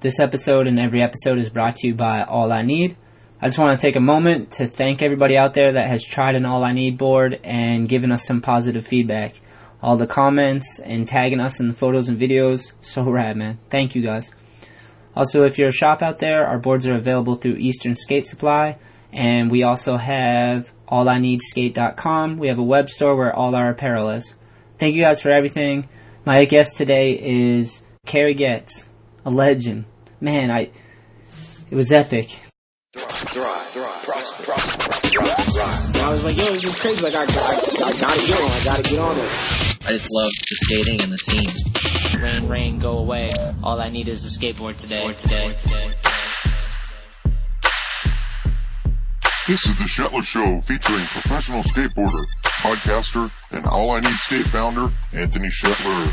This episode and every episode is brought to you by All I Need. I just want to take a moment to thank everybody out there that has tried an All I Need board and given us some positive feedback. All the comments and tagging us in the photos and videos, so rad, man. Thank you guys. Also, if you're a shop out there, our boards are available through Eastern Skate Supply, and we also have allineedskate.com. We have a web store where all our apparel is. Thank you guys for everything. My guest today is Kerry Getz, a legend. Man, I it was epic. I was like, yo, this is crazy. Like, I, I, I gotta get on. I gotta get on it. I just love the skating and the scene. Rain, rain, go away. All I need is a skateboard today. today. This is the Shetler Show featuring professional skateboarder, podcaster, and All I Need Skate founder, Anthony Shetler.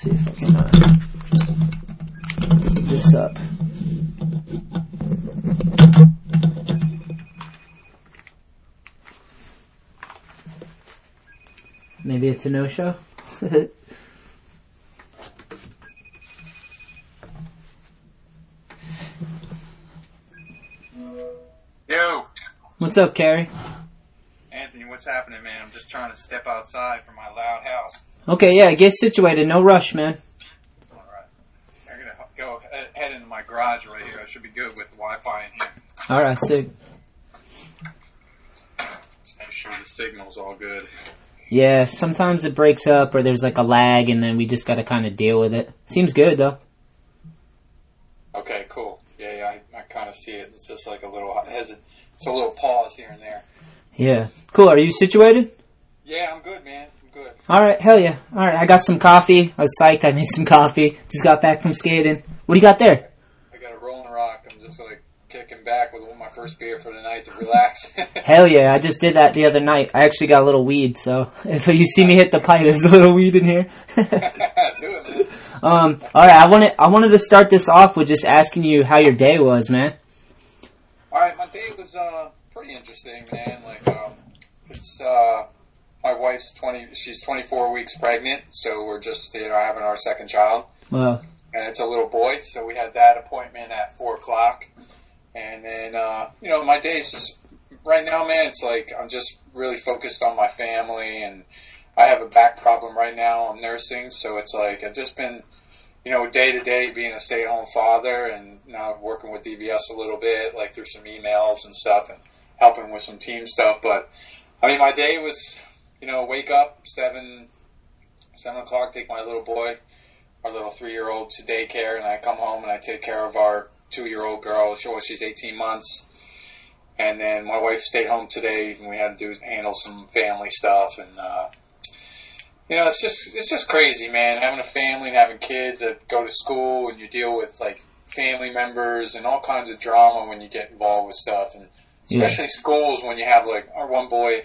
See if I can uh, get this up. Maybe it's a no-show. Yo, What's up, Kerry? Anthony, what's happening, man? I'm just trying to step outside from my loud house. Okay, yeah, get situated. No rush, man. All right, I'm gonna go head into my garage right here. I should be good with Wi-Fi in here. All right, sick. Make sure the signal's all good. Yeah, sometimes it breaks up or there's like a lag, and then we just got to kind of deal with it. Seems good though. Okay, cool. Yeah, yeah, I, I kind of see it. It's just like a little hesit. It's a little pause here and there. Yeah, cool. Are you situated? Yeah, I'm good, man. All right, hell yeah. All right, I got some coffee. I was psyched. I made some coffee. Just got back from skating. What do you got there? I got a rolling rock. I'm just like kicking back with my first beer for the night to relax. Hell yeah, I just did that the other night. I actually got a little weed, so if you see me hit the pipe, there's a little weed in here. Do it, man. um, all right, I wanted I wanted to start this off with just asking you how your day was, man. All right, my day was uh, pretty interesting, man. Like, um, it's uh, my wife's twenty. She's twenty four weeks pregnant, so we're just you know having our second child, Well, and it's a little boy. So we had that appointment at four o'clock, and then uh, you know my day is just right now, man. It's like I'm just really focused on my family, and I have a back problem right now. I'm nursing, so it's like I've just been you know, day to day being a stay at home father and now working with DVS a little bit, like through some emails and stuff and helping with some team stuff. But I mean, my day was, you know, wake up seven, seven o'clock, take my little boy, our little three year old to daycare and I come home and I take care of our two year old girl. She, well, she's 18 months. And then my wife stayed home today and we had to do, handle some family stuff and, uh, you know, it's just it's just crazy, man. Having a family and having kids that go to school and you deal with like family members and all kinds of drama when you get involved with stuff, and Yeah. especially schools when you have like our one boy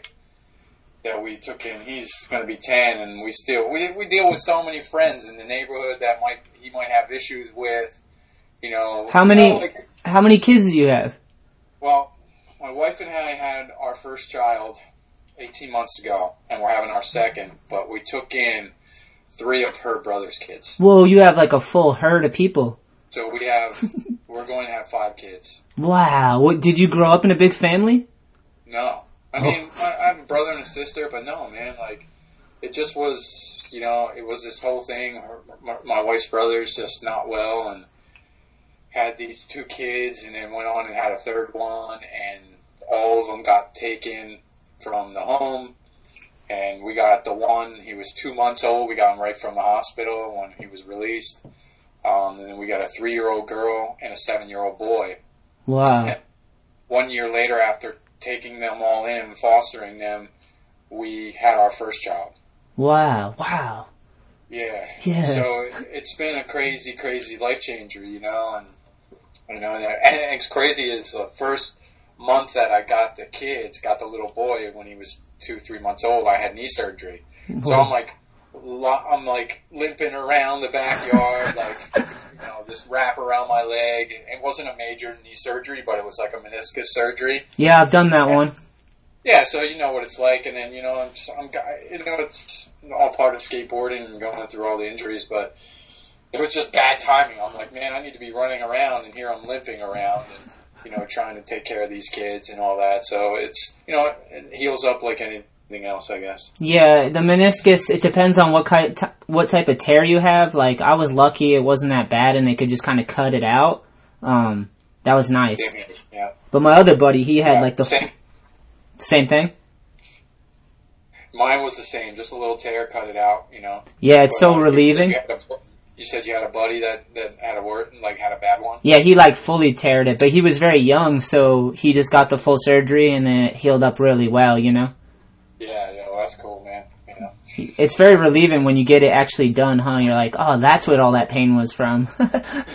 that we took in. He's going to be ten, and we still we we deal with so many friends in the neighborhood that might he might have issues with. You know, How you many- know, like, how many kids do you have? well, my wife and I had our first child 18 months ago, and we're having our second, but we took in three of her brother's kids. Whoa, you have like a full herd of people. So we have, we're going to have five kids. Wow, what, did you grow up in a big family? No. I mean, I, I have a brother and a sister, but no, man, like, it just was, you know, it was this whole thing. My, my wife's brother's just not well and had these two kids and then went on and had a third one and all of them got taken from the home and we got the one, he was two months old. We got him right from the hospital when he was released. Um, and then we got a three year old girl and a seven year old boy. Wow. One year later, after taking them all in and fostering them, we had our first child. Wow. Wow. Yeah. Yeah. So it's been a crazy, crazy life changer, you know, and you know, and it's crazy is the first month that I got the kids, got the little boy when he was two, three months old, I had knee surgery. So I'm like, I'm like limping around the backyard, like, you know, this wrap around my leg. It wasn't a major knee surgery, but it was like a meniscus surgery. Yeah, I've done that one. Yeah, so you know what it's like, and then you know, I'm, just, I'm you know, it's all part of skateboarding and going through all the injuries, but it was just bad timing. I'm like, man, I need to be running around, and here I'm limping around, and you know, trying to take care of these kids and all that. So it's you know, it heals up like anything else, I guess. Yeah, the meniscus. It depends on what kind, t- what type of tear you have. Like I was lucky; it wasn't that bad, and they could just kind of cut it out. Um, that was nice. Yeah. But my other buddy, he had Yeah, like the same. same thing. Mine was the same, just a little tear, cut it out. You know. Yeah, it's But, so uh, relieving. You, a, you said you had a buddy that that had a word, like had a bad one. Yeah, he like fully teared it, but he was very young, so he just got the full surgery and it healed up really well. You know, Yeah, yeah, well, that's cool, man. You know. it's very relieving when you get it actually done, huh? You're like, oh, that's what all that pain was from.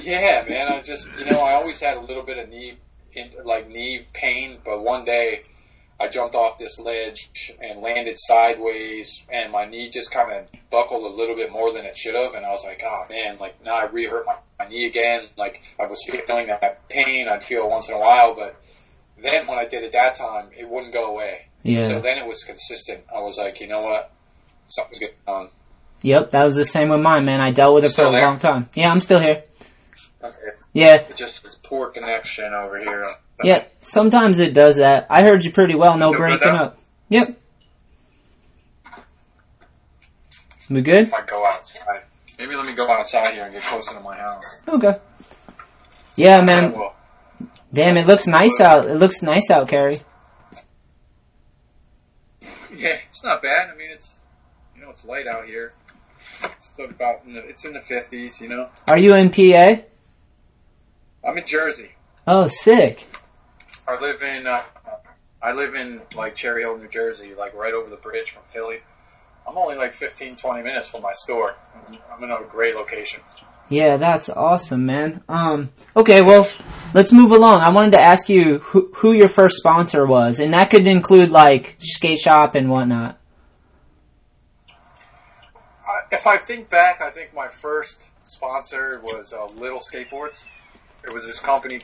Yeah, man. I just, you know, I always had a little bit of knee, in, like knee pain, but one day I jumped off this ledge and landed sideways, and my knee just kind of buckled a little bit more than it should have, and I was like, oh man, like now I re-hurt my, my knee again. Like I was feeling that pain I'd feel once in a while, but then when I did it that time, it wouldn't go away. Yeah. So then it was consistent. I was like, you know what, something's going on. Yep, that was the same with mine, man. I dealt with it for a there? long time. Yeah, I'm still here. Okay. Yeah, It just was poor connection over here. yeah. Sometimes it does that. I heard you pretty well. No Still breaking up. Yep. We good? If I go outside. Maybe let me go outside here and get closer to my house. Okay. Yeah, man. Damn, it looks nice out. It looks nice out, Kerry. Yeah, it's not bad. I mean, it's you know, it's light out here. It's about in the, it's in the fifties. You know, Are you in PA? I'm in Jersey. Oh, sick. I live in uh, I live in like Cherry Hill, New Jersey, like right over the bridge from Philly. I'm only like 15, 20 minutes from my store. I'm in a great location. Yeah, that's awesome, man. Um, okay, well, let's move along. I wanted to ask you who, who your first sponsor was, and that could include like skate shop and whatnot. Uh, if I think back, I think my first sponsor was uh, Little Skateboards. It was this company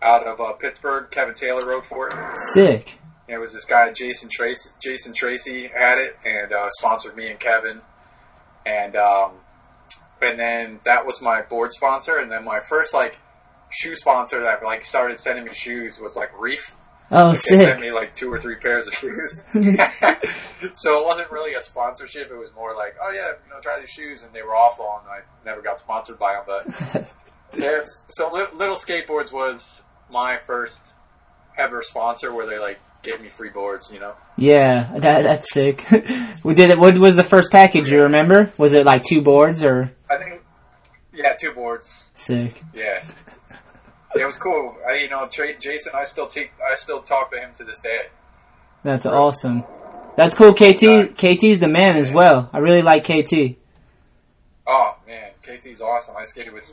out of uh, Pittsburgh. Kevin Taylor wrote for it. Sick. It was this guy Jason Tracy. Jason Tracy had it and uh, sponsored me and Kevin, and um, and then that was my board sponsor. And then my first like shoe sponsor that like started sending me shoes was like Reef. Oh, They sent me like two or three pairs of shoes. so it wasn't really a sponsorship. It was more like, oh yeah, you know, try these shoes, and they were awful, and I never got sponsored by them. But there's so Little Skateboards was my first ever sponsor where they like gave me free boards. You know, Yeah, that that's sick. we did it. What was the first package? You remember? Was it like two boards or I think yeah, two boards. sick? Yeah. It was cool. I, you know, Tra- Jason. I still take. I still talk to him to this day. That's awesome. That's cool. KT KT's the man as well. I really like KT. Oh man, KT's awesome. I skated with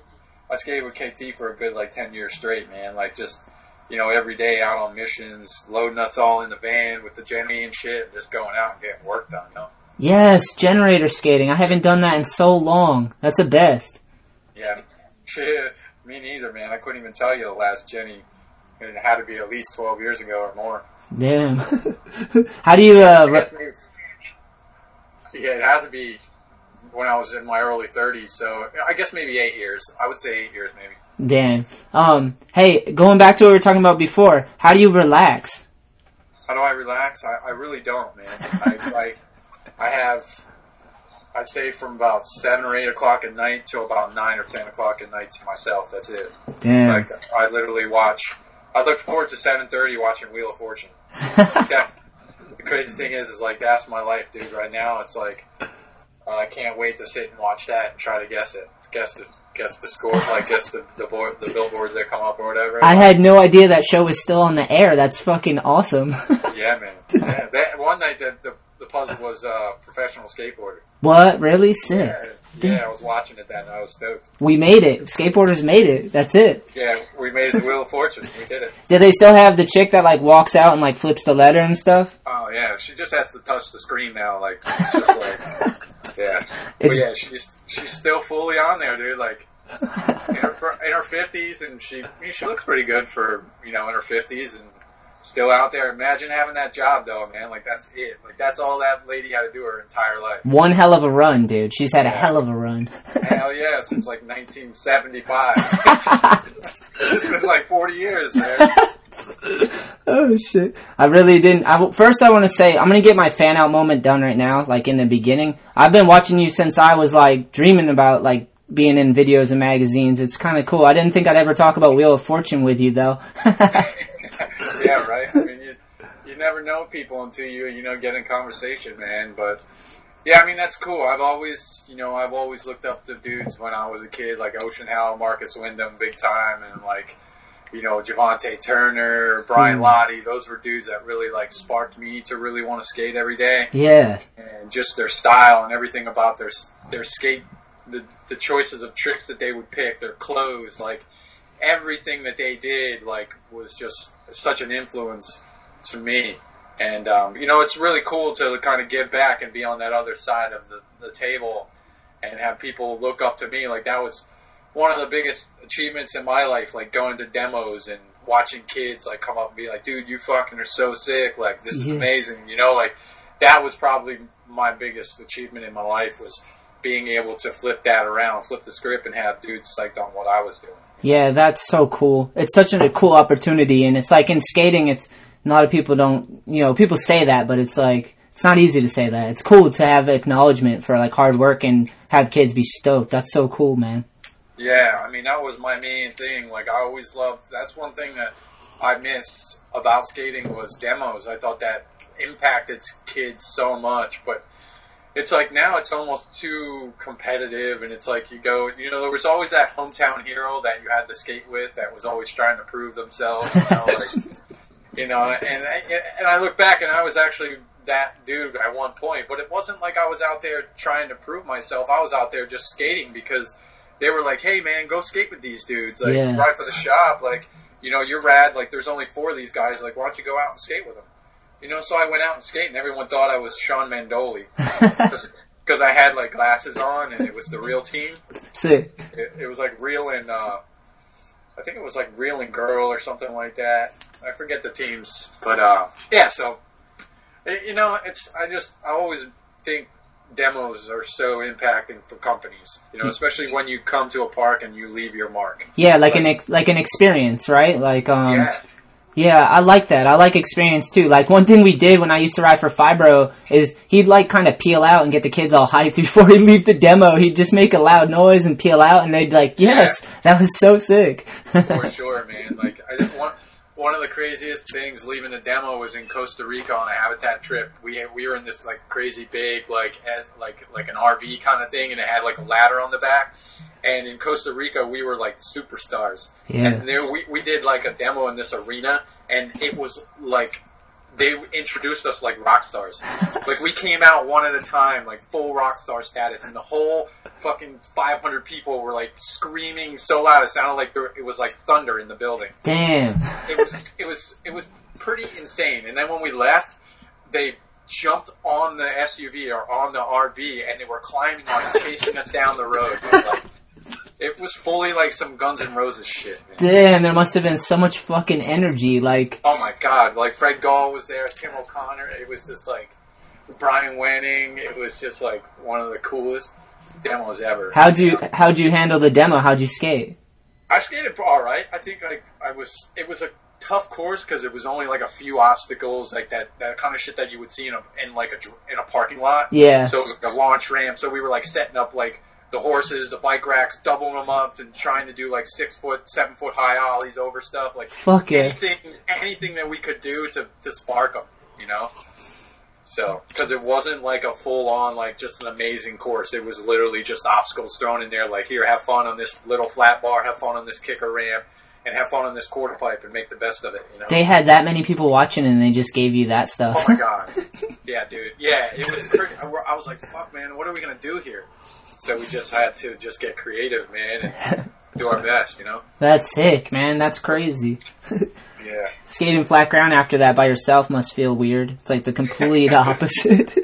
I skated with KT for a good like ten years straight, man. Like just you know, every day out on missions, loading us all in the van with the Jenny and shit, and just going out and getting work done, you know? Yes, generator skating. I haven't done that in so long. That's the best. Yeah. Me neither, man. I couldn't even tell you the last Jenny. It had to be at least twelve years ago or more. Damn. How do you uh maybe, yeah, it has to be when I was in my early thirties, so I guess maybe eight years. I would say eight years maybe. Dan. Um hey, going back to what we were talking about before, how do you relax? How do I relax? I, I really don't, man. I like I have I'd say from about seven or eight o'clock at night till about nine or ten o'clock at night to myself. That's it. Damn. Like I literally watch. I look forward to seven thirty watching Wheel of Fortune. That's, the crazy thing is, is like that's my life, dude. Right now, it's like uh, I can't wait to sit and watch that and try to guess it, guess the guess the score, like guess the the, board, the billboards that come up or whatever. I had no idea that show was still on the air. That's fucking awesome. yeah, man. Yeah, that one night that the the puzzle was uh, professional skateboarder. what? Really? Sick. Yeah, yeah, I was watching it then. I was stoked. We made it. Skateboarders made it. That's it. Yeah, we made it to Wheel of Fortune. We did it. Do they still have the chick that like walks out and like flips the letter and stuff? Oh yeah, she just has to touch the screen now. Like, it's just like, yeah, but yeah, she's she's still fully on there, dude. Like, in her in her fifties, and she I mean, she looks pretty good for you know in her fifties and still out there. Imagine having that job though, man. Like that's it. Like that's all that lady had to do her entire life. One hell of a run, dude. She's had a hell of a run. Hell yeah, since like 1975. it's been like 40 years, man. oh shit! I really didn't. I, first, I want to say I'm gonna get my fan out moment done right now. Like in the beginning, I've been watching you since I was like dreaming about like being in videos and magazines. It's kind of cool. I didn't think I'd ever talk about Wheel of Fortune with you though. yeah, right. I mean, you you never know people until you you know get in conversation, man. But yeah, I mean that's cool. I've always you know I've always looked up to dudes when I was a kid, like Ocean Howell, Marcus Wyndham, big time, and like you know Jovontae Turner, Brian Hmm. Lotti. Those were dudes that really like sparked me to really want to skate every day. yeah, and just their style and everything about their their skate, the the choices of tricks that they would pick, their clothes, like everything that they did, like was just such an influence to me. And um, you know, it's really cool to kind of give back and be on that other side of the, the table and have people look up to me. Like that was one of the biggest achievements in my life, like going to demos and watching kids like come up and be like, dude, you fucking are so sick. Like this is Yeah. amazing. You know, like that was probably my biggest achievement in my life was being able to flip that around, flip the script and have dudes psyched on what I was doing. Yeah, that's so cool. It's such a cool opportunity, and it's like in skating, it's a lot of people don't, you know, people say that, but it's like it's not easy to say that. It's cool to have acknowledgement for like hard work and have kids be stoked. That's so cool, man. Yeah, I mean that was my main thing. Like I always loved. That's one thing that I miss about skating was demos. I thought that impacted kids so much, but it's like now it's almost too competitive, and it's like you go. You know, there was always that hometown hero that you had to skate with that was always trying to prove themselves. You know, like, you know and I, and I look back and I was actually that dude at one point, but it wasn't like I was out there trying to prove myself. I was out there just skating because they were like, "Hey, man, go skate with these dudes. Like, Yeah. right for the shop. Like, you know, you're rad. Like, there's only four of these guys. Like, why don't you go out and skate with them?" You know, so I went out and skated and everyone thought I was Sean Mandoli because I had like glasses on, and it was the real team. Sick. It, it was like real and uh, I think it was like real and girl or something like that. I forget the teams, but uh, yeah. So you know, it's I just I always think demos are so impacting for companies. You know, especially when you come to a park and you leave your mark. Yeah, like an ex- like an experience, right? Like um yeah. Yeah, I like that. I like experience too. Like one thing we did when I used to ride for Fibro is he'd like kind of peel out and get the kids all hyped before he'd leave the demo. He'd just make a loud noise and peel out and they'd be like, "Yes, that was so sick." For sure, man. Like I one one of the craziest things leaving the demo was in Costa Rica on a habitat trip. We we were in this like crazy big like as like like an RV kind of thing, and it had like a ladder on the back. And in Costa Rica, we were like superstars. Yeah. And there we we did like a demo in this arena, and it was like they introduced us like rock stars. like we came out one at a time, like full rock star status, and the whole fucking 500 people were like screaming so loud it sounded like there, it was like thunder in the building. Damn. It was it was it was pretty insane. And then when we left, they jumped on the SUV or on the RV and they were climbing on chasing us down the road. Like, it was fully like some Guns N' Roses shit. Man. Damn, there must have been so much fucking energy like Oh my god! Like Fred Gall was there, Tim O'Connor. It was just like Brian Wenning. It was just like one of the coolest demos ever. how'd you know? how'd you handle the demo? How'd you skate? I skated all right. I think like I was. It was a tough course because it was only like a few obstacles, like that that kind of shit that you would see in a in like a in a parking lot. Yeah. So it was like a launch ramp. So we were like setting up like the horses, the bike racks, doubling them up, and trying to do like six foot, seven foot high ollies over stuff. Like Fuck anything, anything that we could do to to spark them, you know. So, because it wasn't like a full on, like just an amazing course. It was literally just obstacles thrown in there. Like, here, have fun on this little flat bar, have fun on this kicker ramp, and have fun on this quarter pipe, and make the best of it. You know. They had that many people watching, and they just gave you that stuff. Oh my god. Yeah, dude. Yeah, it was. Pretty, I I was like, "Fuck, man, what are we gonna do here?" So we just had to just get creative, man, and do our best. You know. That's sick, man. That's crazy. Yeah. Skating flat ground after that by yourself must feel weird. It's like the complete opposite.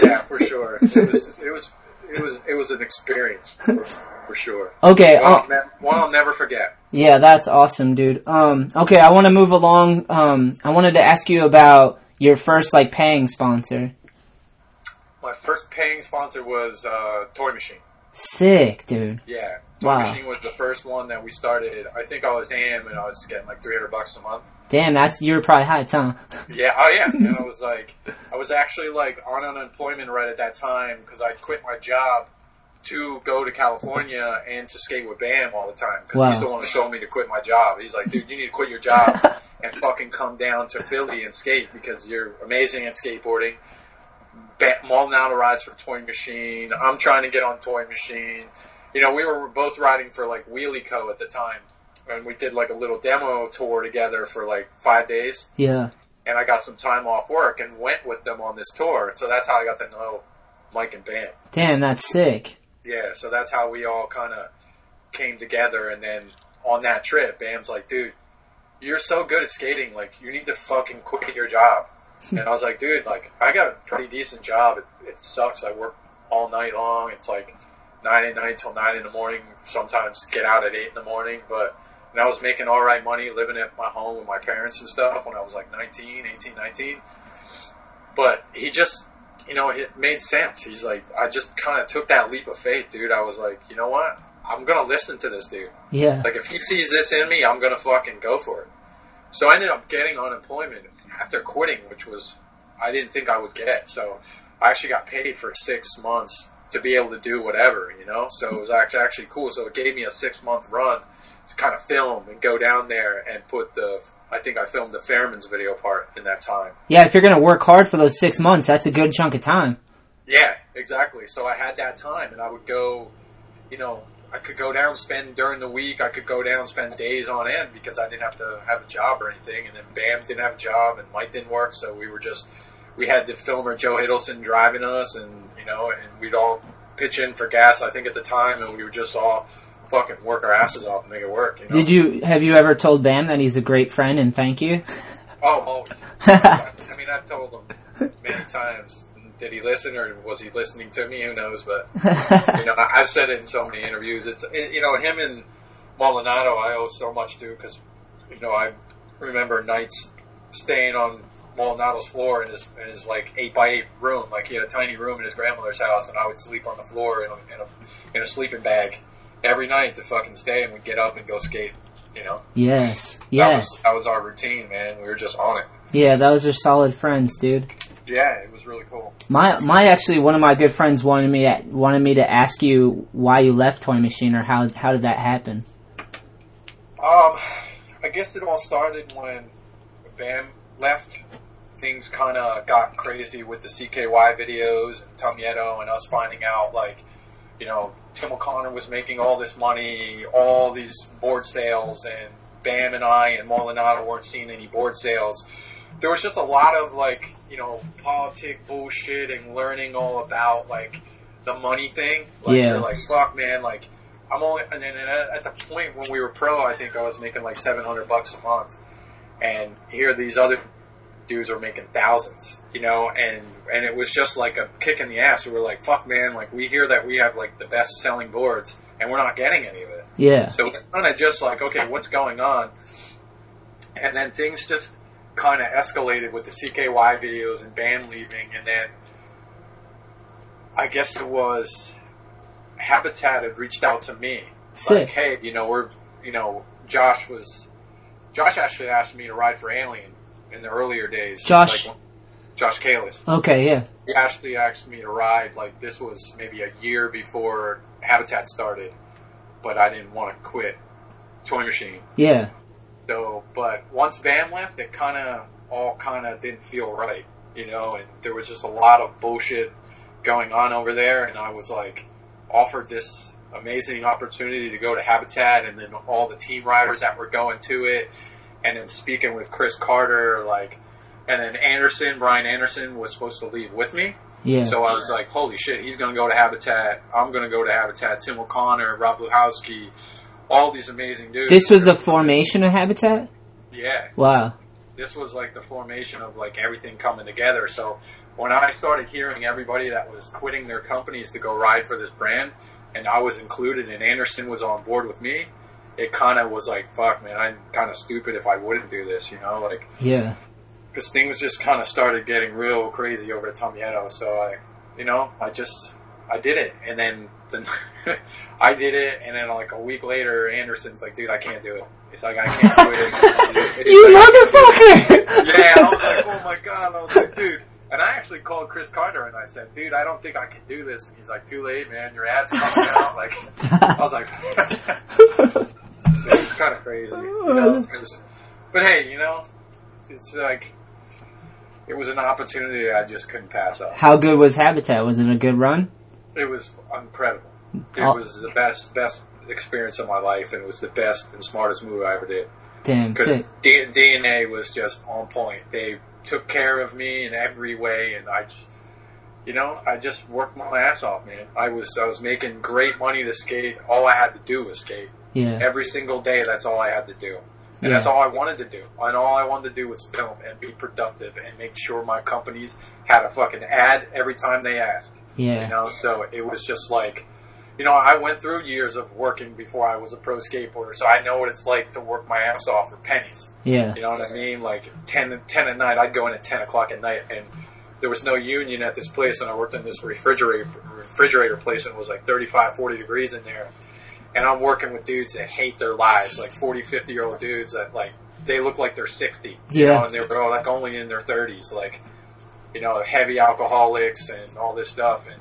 Yeah, for sure. It was. It was. It was. It was an experience for, for sure. okay, One, I'll ne- one I'll never forget. yeah, that's awesome, dude. Um, okay, I want to move along. Um, I wanted to ask you about your first like paying sponsor. My first paying sponsor was uh, Toy Machine. Sick, dude. Yeah, Toy Wow. Machine was the first one that we started. I think I was AM and I was getting like 300 bucks a month. Damn, that's you're probably hyped, huh? Yeah, oh yeah. And I was like, I was actually like on unemployment right at that time because I quit my job to go to California and to skate with Bam all the time because Wow. he's the one who told me to quit my job. He's like, dude, you need to quit your job and fucking come down to Philly and skate because you're amazing at skateboarding. Ba- Maldonado rides for Toy Machine. I'm trying to get on Toy Machine. You know, we were both riding for like Wheelie Co at the time. And we did like a little demo tour together for like five days Yeah. and I got some time off work and went with them on this tour. So that's how I got to know Mike and Bam. Damn, that's sick. Yeah, so that's how we all kind of came together. And then on that trip, Bam's like, dude, you're so good at skating. Like, you need to fucking quit your job. And I was like, dude, like, I got a pretty decent job. It, it sucks. I work all night long. It's like 9 at night till 9 in the morning. Sometimes get out at 8 in the morning. But, and I was making all right money living at my home with my parents and stuff when I was like 19, 18, 19. But he just, you know, it made sense. He's like, I just kind of took that leap of faith, dude. I was like, you know what? I'm gonna listen to this dude. Yeah. Like, if he sees this in me, I'm gonna fucking go for it. So I ended up getting unemployment after quitting, which was I didn't think I would get. So I actually got paid for six months to be able to do whatever, you know. So it was actually actually cool. So it gave me a six month run to kind of film and go down there and put the. I think I filmed the Fairman's video part in that time. Yeah, if you're gonna work hard for those six months, that's a good chunk of time. Yeah, exactly. So I had that time, and I would go, you know, I could go down, spend during the week. I could go down, spend days on end because I didn't have to have a job or anything. And then Bam didn't have a job, and Mike didn't work, so we were just we had the filmer Joe Hiddleston driving us, and you know, and we'd all pitch in for gas. I think at the time, and we were just all fucking work our asses off and make it work. You know? Did you have you ever told Bam that he's a great friend and thank you? Oh, always. I mean, I've told him many times. Did he listen, or was he listening to me? Who knows? But you know, I- I've said it in so many interviews. It's it- you know him and Maldonado. I owe so much to because you know I remember nights staying on Maldonado's floor in his in his like eight by eight room. Like he had a tiny room in his grandmother's house, and I would sleep on the floor in a in a, in a sleeping bag every night to fucking stay, and we'd get up and go skate. You know, yes. that Yes. was that was our routine, man. We were just on it. Yeah, those are solid friends, dude. Yeah, it was really cool. My my actually one of my good friends wanted me to, wanted me to ask you why you left Toy Machine or how how did that happen? Um, I guess it all started when Bam left. Things kind of got crazy with the CKY videos and Tum Yeto and us finding out, like, you know, Tim O'Connor was making all this money, all these board sales, and Bam and I and Maldonado weren't seeing any board sales. There was just a lot of, like, you know, politic bullshit and learning all about, like, the money thing. Like, Yeah. you're like, fuck, man, like, I'm only, and then at the point when we were pro, I think I was making like 700 bucks a month. And here these other dudes are making thousands, you know, and, and it was just like a kick in the ass. We were like, fuck man, like we hear that we have like the best selling boards and we're not getting any of it. Yeah. So it's kind of just like, okay, what's going on? And then things just kind of escalated with the CKY videos and Bam leaving, and then I guess it was Habitat had reached out to me, Sick. like, hey, you know, we're, you know, Josh was Josh actually asked me to ride for Alien in the earlier days. Josh? Like, Josh Kalis. Okay, yeah. He actually asked me to ride, like, this was maybe a year before Habitat started, but I didn't want to quit Toy Machine. Yeah. So, but once Bam left, it kind of all kind of didn't feel right, you know, and there was just a lot of bullshit going on over there, and I was like offered this amazing opportunity to go to Habitat, and then all the team riders that were going to it, and then speaking with Chris Carter, like, and then Anderson, Brian Anderson was supposed to leave with me. Yeah. So I was like, holy shit, he's going to go to Habitat. I'm going to go to Habitat. Tim O'Connor, Rob Luhowski, all these amazing dudes. This was the formation of Habitat? Yeah Wow. this was like the formation of like everything coming together. So when I started hearing everybody that was quitting their companies to go ride for this brand, and I was included, and Anderson was on board with me, it kind of was like, fuck, man, I'm kind of stupid if I wouldn't do this, you know, like Yeah. because things just kind of started getting real crazy over at Tum Yeto. So I, you know, I just I did it, and then the, I did it, and then like a week later, Anderson's like, dude, I can't do it. It's like, I can't quit. He's You oh, like, motherfucker! yeah, I was like, oh my god, I was like, dude. And I actually called Chris Carter and I said, dude, I don't think I can do this. And he's like, too late, man. Your ad's coming out. Like, I was like, so it's kind of crazy. You know? 'cause- but hey, you know, it's like, it was an opportunity I just couldn't pass up. How good was Habitat? Was it a good run? It was incredible. It was the best, best experience of my life, and it was the best and smartest move I ever did. Damn, because. D- DNA was just on point. They took care of me in every way, and I, you know, I just worked my ass off, man. I was I was making great money to skate. All I had to do was skate Yeah. every single day. That's all I had to do, and Yeah. that's all I wanted to do. And all I wanted to do was film and be productive and make sure my companies had a fucking ad every time they asked. Yeah. You know, so it was just like, you know, I went through years of working before I was a pro skateboarder, so I know what it's like to work my ass off for pennies. Yeah. You know what I mean? Like 10, 10 at night, I'd go in at 10 o'clock at night and there was no union at this place and I worked in this refrigerator, refrigerator place and it was like 35, 40 degrees in there. And I'm working with dudes that hate their lives, like 40, 50 year old dudes that like, they look like they're 60. You Yeah. know, and they're all like only in their 30s, like, you know, heavy alcoholics and all this stuff and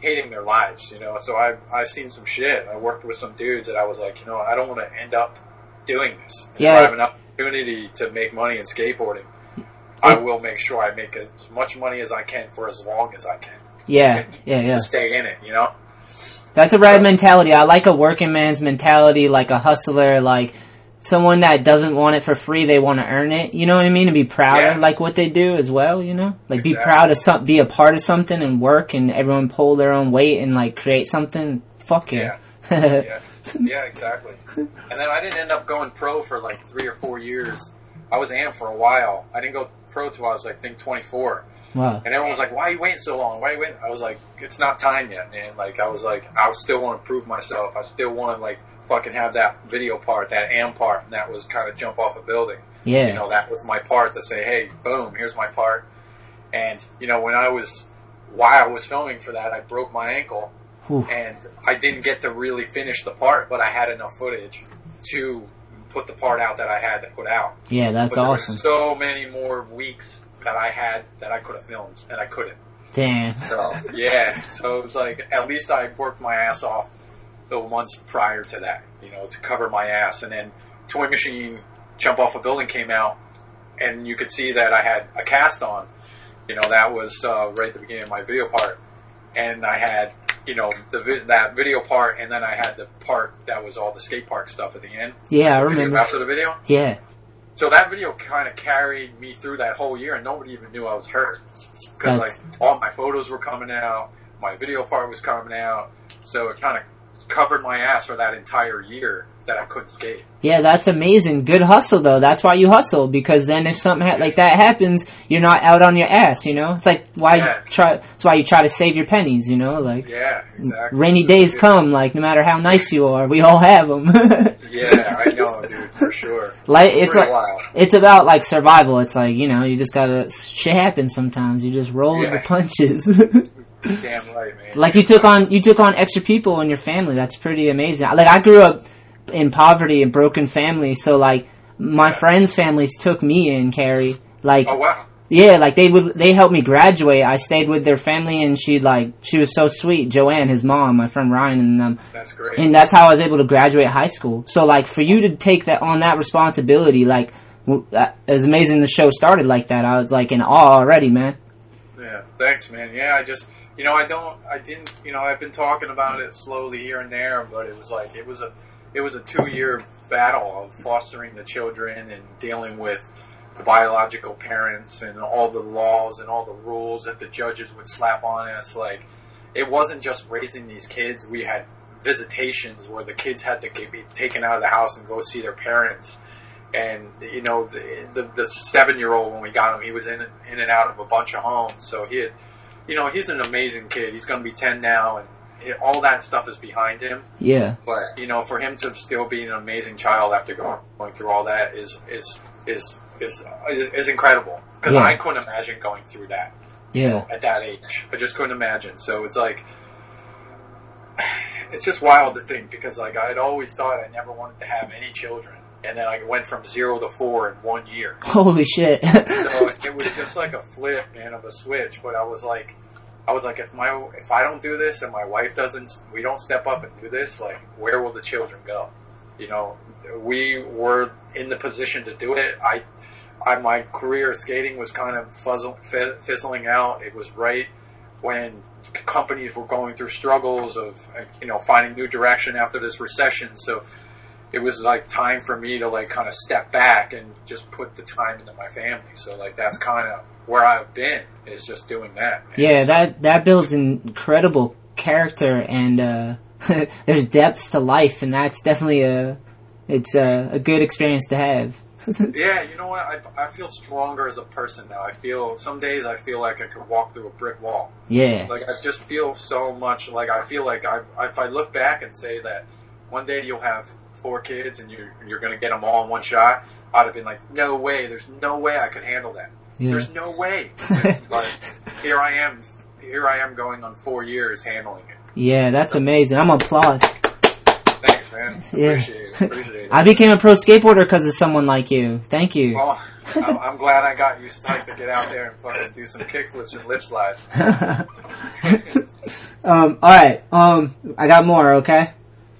hating their lives, you know. So I've I've seen some shit. I worked with some dudes that I was like, you know, I don't want to end up doing this. If Yeah. I have an opportunity to make money in skateboarding, I will make sure I make as much money as I can for as long as I can Yeah. Yeah. Yeah. stay in it, you know. That's a rad mentality. I like a working man's mentality, like a hustler, like someone that doesn't want it for free. They want to earn it. You know what I mean? To be proud Yeah. of like what they do as well. You know, like be proud of some, be a part of something and work, and everyone pull their own weight and like create something. Fuck yeah. yeah, yeah, exactly. And then I didn't end up going pro for like three or four years. I was am for a while. I didn't go pro till I was like, I think 24. Wow. And everyone was like, "Why are you waiting so long? Why are you waiting?" I was like, "It's not time yet, man." Like I was like, I still want to prove myself. I still want to like fucking have that video part, that am part, and that was kind of jump off a building. Yeah. You know, that was my part to say, "Hey, boom, here's my part." And you know, when I was while I was filming for that, I broke my ankle, and I didn't get to really finish the part, but I had enough footage to put the part out that I had to put out. Yeah, that's but awesome. so many more weeks that I had that I could have filmed, and I couldn't. Damn. So yeah, so it was like at least I worked my ass off the months prior to that, you know, to cover my ass. And then Toy Machine Jump Off a Building came out, and you could see that I had a cast on. You know, that was uh, right at the beginning of my video part, and I had you know the vi- that video part, and then I had the part that was all the skate park stuff at the end. Yeah, I remember. after the video. Yeah. So that video kind of carried me through that whole year, and nobody even knew I was hurt because like all my photos were coming out, my video part was coming out, so it kind of covered my ass for that entire year that I couldn't skate. Yeah, that's amazing. Good hustle though. That's why you hustle because then if something ha- like that happens, you're not out on your ass. You know, it's like why Yeah. you try. That's why you try to save your pennies. You know, like Yeah, exactly. rainy days come. Like no matter how nice you are, we all have them. Yeah, I know, dude, for sure. like it's Pretty like wild. it's about like survival. It's like you know you just gotta shit happens sometimes. You just roll with the punches. Damn right, man. like you took on you took on extra people in your family. That's pretty amazing. Like I grew up in poverty and broken family, so like my friends' families took me in, Kerry. Like, Oh wow. Yeah, like they would, they helped me graduate. I stayed with their family and she like, she was so sweet. Joanne, his mom, my friend Ryan and them. That's great. And that's how I was able to graduate high school. So like, for you to take that on that responsibility, like, w- uh, it was amazing the show started like that. I was like in awe already, man. Yeah, thanks, man. Yeah, I just, you know, I don't, I didn't, you know, I've been talking about it slowly here and there, but it was like, it was a, it was a two year battle of fostering the children and dealing with biological parents and all the laws and all the rules that the judges would slap on us. Like, it wasn't just raising these kids. We had visitations where the kids had to be taken out of the house and go see their parents. And you know the the, the seven year old when we got him, he was in in and out of a bunch of homes. So he, had, you know, he's an amazing kid. He's going to be ten now, and it, all that stuff is behind him. Yeah. But you know, for him to still be an amazing child after going, going through all that is is is is is incredible. Because Yeah. I couldn't imagine going through that Yeah. at that age. I just couldn't imagine. So it's like, it's just wild to think because like I had always thought I never wanted to have any children, and then I went from zero to four in one year. Holy shit. So it was just like a flip, man, of a switch. But I was like, I was like, if my if I don't do this and my wife doesn't, we don't step up and do this, like, where will the children go? You know, we were in the position to do it. I, I my career skating was kind of fuzzle, fi- fizzling out. It was right when companies were going through struggles of you know finding new direction after this recession. So it was like time for me to like kind of step back and just put the time into my family. So like that's kind of where I've been is just doing that. man. Yeah, So- that that builds incredible character and uh there's depths to life and that's definitely a it's a, a good experience to have. Yeah, you know what? I, I feel stronger as a person now. I feel some days I feel like I could walk through a brick wall. yeah. Like I just feel so much. Like I feel like I, if I look back and say that one day you'll have four kids and you're you're gonna get them all in one shot, I'd have been like, no way. There's no way I could handle that. Yeah. There's no way. but here I am. Here I am going on four years handling it. Yeah, that's amazing. I'm applaud. Thanks, man. Yeah. Appreciate it. Appreciate it. I became a pro skateboarder because of someone like you. Thank you. Well, I'm I'm glad I got you psyched to get out there and fucking do some kickflips and lip slides. um, alright, um, I got more, okay?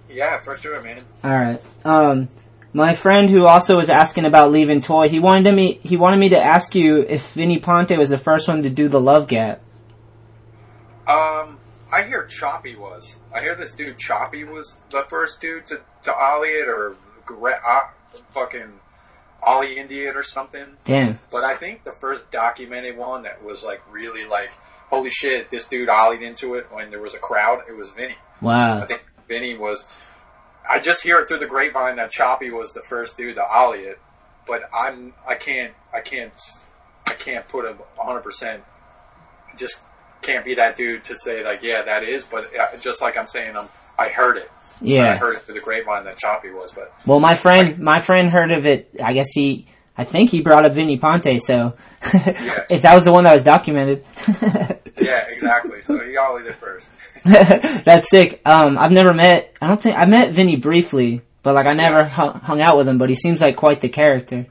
Yeah, for sure, man. Alright. Um, my friend who also was asking about leaving Toy, he wanted me, he wanted me to ask you if Vinny Ponte was the first one to do the love gap. Um, I hear Choppy was. I hear this dude Choppy was the first dude to to ollie it or uh, fucking ollie India it or something. Damn. But I think the first documented one that was like really like, holy shit, this dude ollied into it when there was a crowd. It was Vinny. Wow. I think Vinny was. I just hear it through the grapevine that Choppy was the first dude to ollie it, but I'm I can't I can't I can't put a 100 percent. Just can't be that dude to say like yeah that is, but just like I'm saying I'm I heard it. Yeah, I heard it through the grapevine that Choppy was, but Well, my friend, my friend heard of it. I guess he, I think he brought up Vinny Ponte. So, if that was the one that was documented, yeah, exactly. So he ollied it first. that's sick. Um, I've never met. I don't think I met Vinny briefly, but like I never hung, hung out with him. But he seems like quite the character.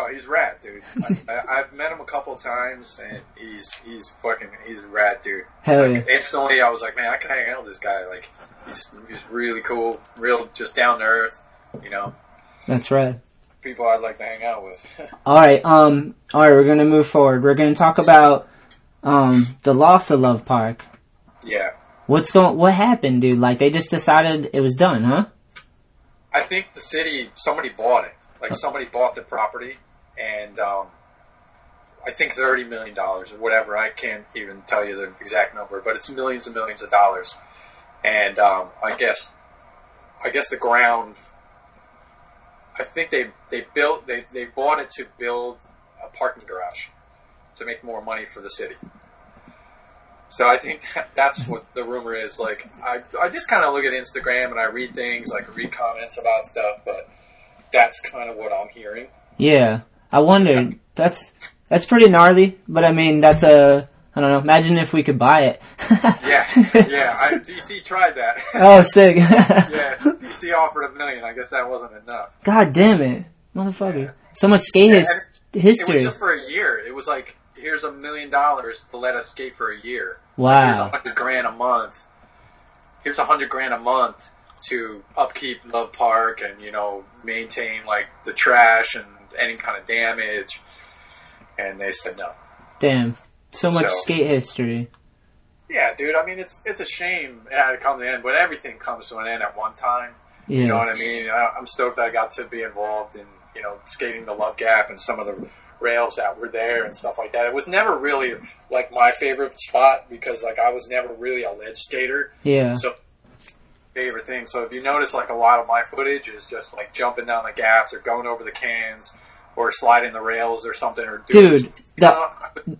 Oh, he's rad, dude. I, I've met him a couple of times, and he's he's fucking he's a rad, dude. Hell Like, yeah. instantly, I was like, man, I can hang out with this guy. Like, he's he's really cool, real, just down to earth. You know, That's right. people I'd like to hang out with. All right. Um. All right. We're gonna move forward. We're gonna talk about um the loss of Love Park. yeah, What's going? What happened, dude? Like they just decided it was done, huh? I think the city somebody bought it. Like somebody bought the property, and um, I think thirty million dollars or whatever. I can't even tell you the exact number, but it's millions and millions of dollars. And um, I guess, I guess the ground. I think they they built they they bought it to build a parking garage to make more money for the city. So I think that, that's what the rumor is. Like I I just kind of look at Instagram and I read things like read comments about stuff, but that's kind of what I'm hearing. Yeah. I wonder. That's that's pretty gnarly, but I mean that's a I don't know. Imagine if we could buy it. Yeah, yeah. I, DC tried that. oh, sick. yeah, DC offered a million. I guess that wasn't enough. God damn it. motherfucker. So much skate his, It history. was just for a year. It was like, here's a million dollars to let us skate for a year. Wow. Here's a hundred grand a month. Here's a hundred grand a month to upkeep Love Park and you know maintain like the trash and any kind of damage. And they said no. Damn. So much So- skate history. Yeah, dude. I mean, it's it's a shame it had to come to an end, but everything comes to an end at one time. Yeah. You know what I mean? I, I'm stoked that I got to be involved in, you know, skating the Love Gap and some of the rails that were there and stuff like that. It was never really like my favorite spot because like I was never really a ledge skater. Yeah. So favorite thing. So if you notice, like a lot of my footage is just like jumping down the gaps or going over the cans or sliding the rails or something or doing, Dude, you the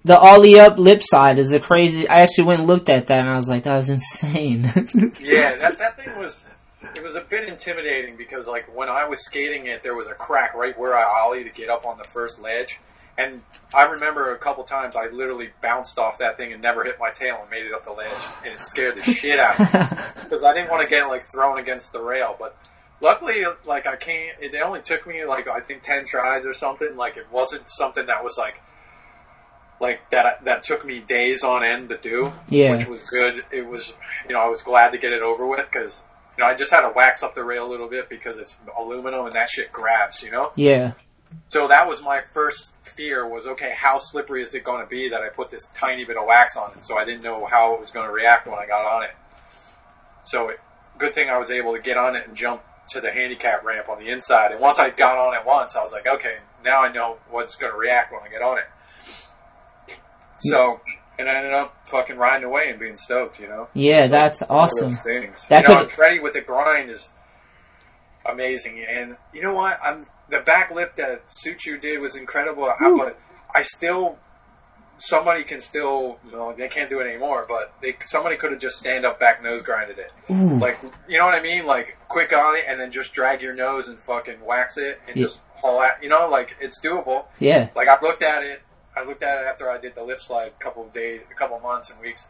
the ollie up lip side is a crazy. I actually went and looked at that and I was like, that was insane. Yeah, that that thing was it was a bit intimidating because like when I was skating it, there was a crack right where I ollie to get up on the first ledge, and I remember a couple times I literally bounced off that thing and never hit my tail and made it up the ledge, and it scared the shit out of me because I didn't want to get like thrown against the rail, but. Luckily, like I can't. It only took me like I think ten tries or something. Like it wasn't something that was like, like that that took me days on end to do Yeah. which was good. It was, you know, I was glad to get it over with because, you know, I just had to wax up the rail a little bit because it's aluminum and that shit grabs, you know? yeah. So that was my first fear was, okay, how slippery is it going to be that I put this tiny bit of wax on it? So I didn't know how it was going to react when I got on it. So it, good thing I was able to get on it and jump to the handicap ramp on the inside. And once I got on it once, I was like, okay, now I know what's going to react when I get on it. So, and I ended up fucking riding away and being stoked, you know? Yeah, So, that's awesome. things. That you know, Freddie with the grind is amazing. And you know what? I'm the back lip that Suchu did was incredible. But I still, somebody can still, you know, they can't do it anymore. But they, somebody could have just stand up back nose grinded it. Ooh. Like, you know what I mean? Like, quick on it and then just drag your nose and fucking wax it and Yeah. just haul out. You know, like it's doable. Yeah. Like I looked at it, I looked at it after I did the lip slide a couple of days, a couple of months and weeks.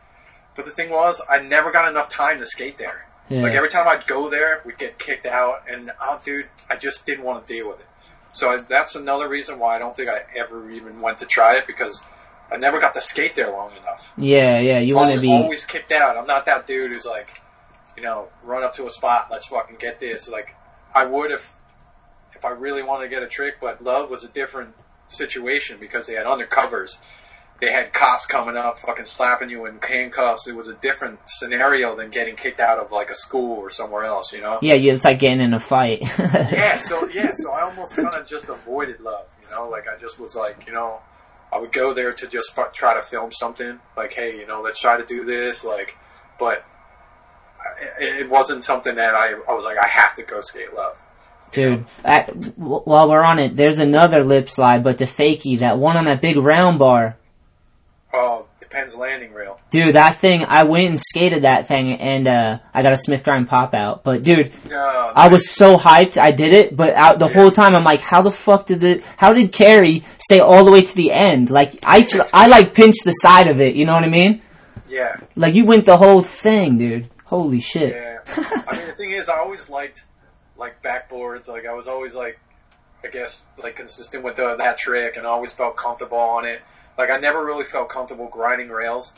But the thing was, I never got enough time to skate there. Yeah. Like every time I'd go there, we'd get kicked out, and oh, dude, I just didn't want to deal with it. So I, that's another reason why I don't think I ever even went to try it because I never got to skate there long enough. Yeah, yeah. You want to be. always kicked out. I'm not that dude who's like, you know, run up to a spot, let's fucking get this. Like, I would if if I really wanted to get a trick, but Love was a different situation because they had undercovers. They had cops coming up, fucking slapping you in handcuffs. It was a different scenario than getting kicked out of like a school or somewhere else, you know? Yeah, it's like getting in a fight. yeah, so yeah, so I almost kind of just avoided love, you know, like I just was like, you know, I would go there to just fu- try to film something, like, hey, you know, let's try to do this, like, but it, it wasn't something that I, I was like, I have to go skate love. Dude, I, w- while we're on it, there's another lip slide, but the fakie, that one on that big round bar. Oh, the Penn's Landing rail. Dude, that thing, I went and skated that thing and, uh, I got a Smith grind pop out. But dude, No, I was so hyped I did it, but out the whole time I'm like, how the fuck did the, how did Kerry stay all the way to the end? Like, I, tr- I like pinched the side of it, you know what I mean? yeah, Like, you went the whole thing, dude. Holy shit. yeah. I mean, the thing is, I always liked like backboards. Like, I was always like, I guess, like consistent with the, that trick, and always felt comfortable on it. Like, I never really felt comfortable grinding rails.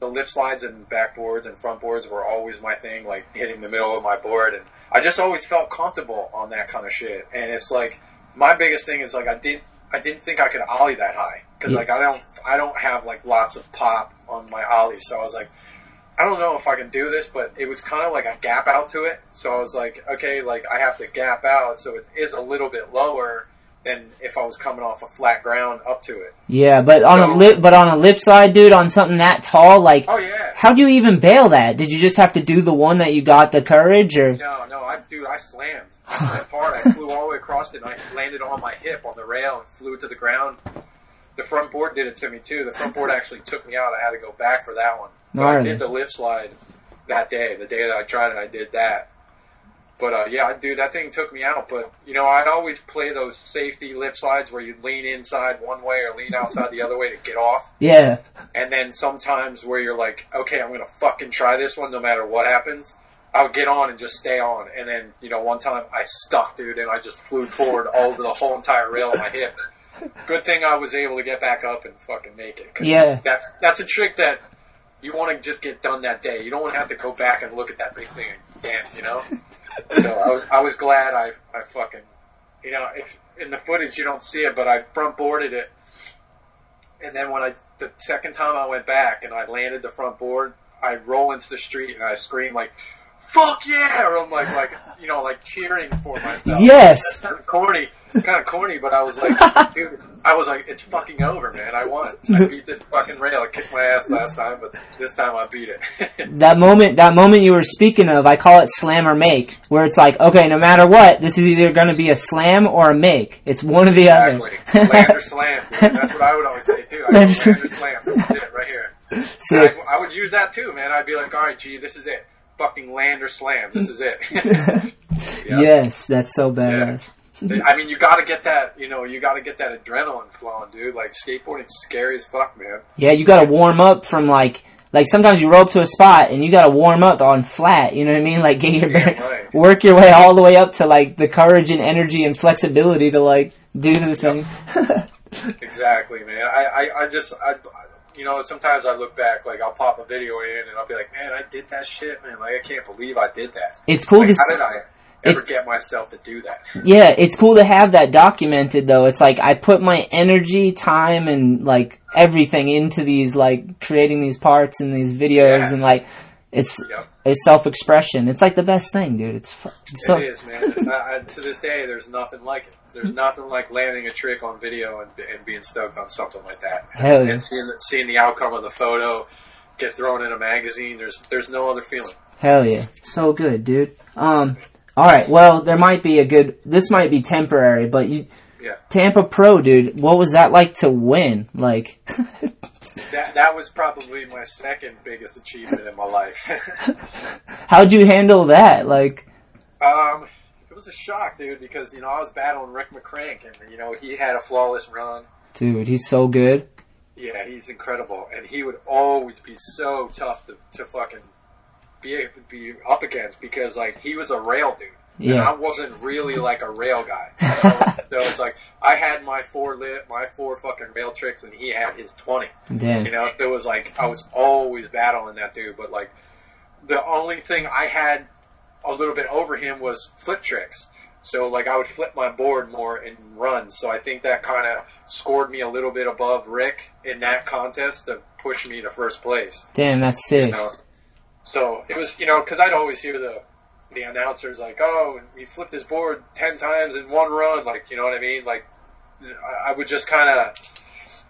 The lip slides and backboards and front boards were always my thing, like hitting the middle of my board, and I just always felt comfortable on that kind of shit. And it's like my biggest thing is like I didn't I didn't think I could ollie that high because Yeah. like I don't I don't have like lots of pop on my ollie, so I was like I don't know if I can do this, but it was kind of like a gap out to it. So I was like, okay, like I have to gap out, so it is a little bit lower than if I was coming off a flat ground up to it. Yeah, but on a lip, but on a lip slide, dude, on something that tall, like, Oh yeah. how do you even bail that? Did you just have to do the one that you got the courage, or? No, no, I dude, I slammed that part. I flew all the way across it, and I landed on my hip on the rail and flew to the ground. The front board did it to me too. The front board actually took me out. I had to go back for that one. But I did the lip slide that day. The day that I tried it, I did that. But uh, yeah, dude, that thing took me out. But you know, I'd always play those safety lip slides where you lean inside one way or lean outside the other way to get off. Yeah. And then sometimes where you're like, okay, I'm gonna fucking try this one no matter what happens. I would get on and just stay on. And then, you know, one time I stuck, dude, and I just flew forward over the whole entire rail of my hip. Good thing I was able to get back up and fucking make it. 'cause Yeah. That's, that's a trick that you want to just get done that day. You don't want to have to go back and look at that big thing again, you know? So I was, I was glad I, I fucking, you know, if, in the footage you don't see it, but I front boarded it. And then when I, the second time I went back and I landed the front board, I roll into the street and I scream like, fuck yeah! Or I'm like, like, you know, like cheering for myself. Yes. Kind of corny, kind of corny, but I was like, dude, I was like, it's fucking over, man. I won. I beat this fucking rail. I kicked my ass last time, but this time I beat it. That moment, that moment you were speaking of, I call it slam or make, where it's like, okay, no matter what, this is either going to be a slam or a make. It's one or the exactly. other. Land or slam. Dude. That's what I would always say too. I land or slam. This is it right here. Sick. I, I would use that too, man. I'd be like, all right, gee, this is it. Fucking land or slam. This is it. Yeah. Yes, that's so badass. I mean, you got to get that. You know, you got to get that adrenaline flowing, dude. Like skateboarding's scary as fuck, man. Yeah, you gotta warm up from like, like sometimes you roll up to a spot and you gotta warm up on flat, you know what I mean? Like get your, Yeah, right. work your way all the way up to like the courage and energy and flexibility to like do the thing. Exactly, man. I, I, I just, I, you know, sometimes I look back, like I'll pop a video in and I'll be like, man, I did that shit, man. Like I can't believe I did that. it's cool Like, to, how did I ever get myself to do that? yeah, it's cool to have that documented though. It's like I put my energy, time, and like everything into these, like creating these parts and these videos Yeah. and like, it's, Yep. It's self-expression. It's like the best thing, dude. It's, fu- it's so, it is, man. I, I, to this day, there's nothing like it. There's nothing like landing a trick on video and, and being stoked on something like that. Hell yeah. And seeing the, seeing the outcome of the photo get thrown in a magazine, there's there's no other feeling. Hell yeah. So good, dude. Um, alright, well, there might be a good, this might be temporary, but you, Yeah. Tampa Pro, dude, what was that like to win? Like, That that was probably my second biggest achievement in my life. how'd you handle that? Like, um, it was a shock, dude, because you know I was battling Rick McCrank, and you know he had a flawless run. dude, he's so good. Yeah, he's incredible, and he would always be so tough to, to fucking be be up against because like he was a rail dude, and Yeah. I wasn't really like a rail guy. you so it's like I had my four lit, my four fucking rail tricks, and he had his twenty. Damn. You know, it was like I was always battling that dude, but like the only thing I had a little bit over him was flip tricks. So like I would flip my board more and run. So I think that kind of scored me a little bit above Rick in that contest to push me to first place. Damn, that's You sick. know? So it was, you know, because I'd always hear the the announcers like, "Oh, he flipped his board ten times in one run," like you know what I mean. Like I, I would just kind of,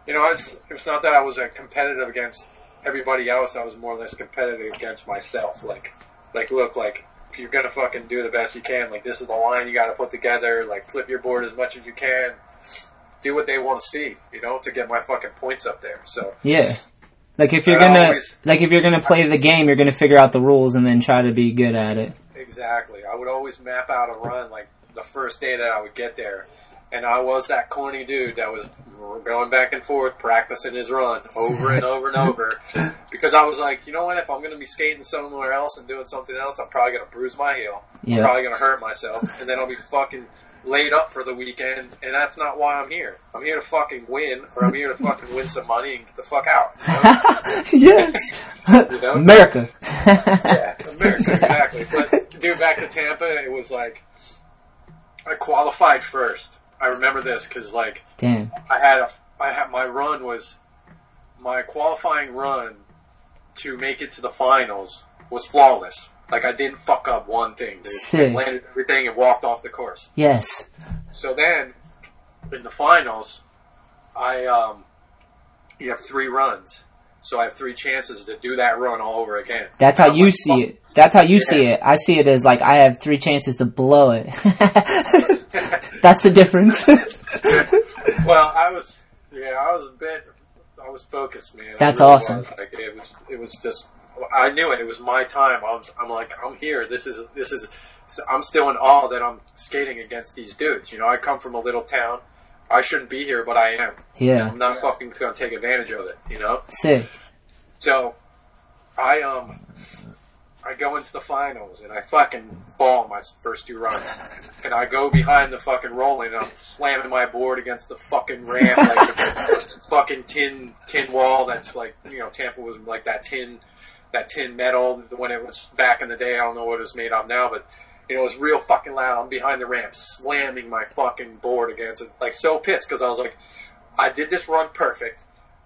you know, it's it's not that I was uh, competitive against everybody else. I was more or less competitive against myself. Like, like look, like if you're gonna fucking do the best you can, like this is the line you got to put together. Like flip your board as much as you can. Do what they want to see, you know, to get my fucking points up there. So Yeah. Like if you're I gonna, always- like if you're gonna play the game, you're gonna figure out the rules and then try to be good at it. Exactly. I would always map out a run like the first day that I would get there. And I was that corny dude that was going back and forth practicing his run over and over and over. Because I was like, you know what, if I'm going to be skating somewhere else and doing something else, I'm probably going to bruise my heel. Yeah. I'm probably going to hurt myself. And then I'll be fucking laid up for the weekend. And that's not why I'm here. I'm here to fucking win, or I'm here to fucking win some money and get the fuck out. you know? yes. You know? America. yeah, America, exactly. But to do back to Tampa, it was like I qualified first. I remember this because like Damn. I had a, I had my run was my qualifying run to make it to the finals was flawless. Like I didn't fuck up one thing. Dude. Sick. Landed everything and walked off the course. Yes. So then in the finals, I um, you have three runs. So I have three chances to do that run all over again. That's how I'm you like, see it. That's how you see it. I see it as like I have three chances to blow it. That's the difference. well, I was, yeah, I was a bit, I was focused, man. That's really awesome. was. Like it was, it was just, I knew it. It was my time. I was, I'm like, I'm here. This is, this is. I'm still in awe that I'm skating against these dudes. You know, I come from a little town. I shouldn't be here, but I am. yeah. I'm not fucking gonna take advantage of it. You know. Sick. So, I um, I go into the finals and I fucking fall my first two runs. And I go behind the fucking rolling and I'm slamming my board against the fucking ramp like a fucking tin, tin wall that's like, you know, Tampa was like that tin, that tin metal when it was back in the day. I don't know what it's made of now, but you know, it was real fucking loud. I'm behind the ramp slamming my fucking board against it. Like so pissed because I was like, I did this run perfect.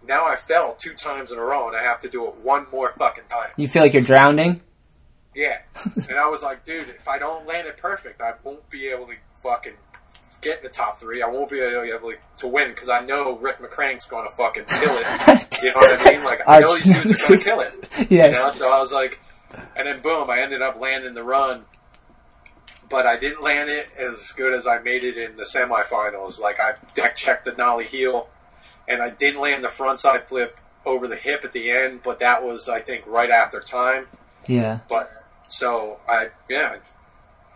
Now I fell two times in a row and I have to do it one more fucking time. You feel like you're drowning? Yeah. and I was like, dude, if I don't land it perfect, I won't be able to fucking get in the top three. I won't be able to win because I know Rick McCrank's going to fucking kill it. you know what I mean? Like, I know these dudes are going to kill it. Yes. You know? So I was like, and then boom, I ended up landing the run. But I didn't land it as good as I made it in the semifinals. Like I deck checked the nollie heel, and I didn't land the frontside flip over the hip at the end. But that was, I think, right after time. Yeah. But so I, yeah,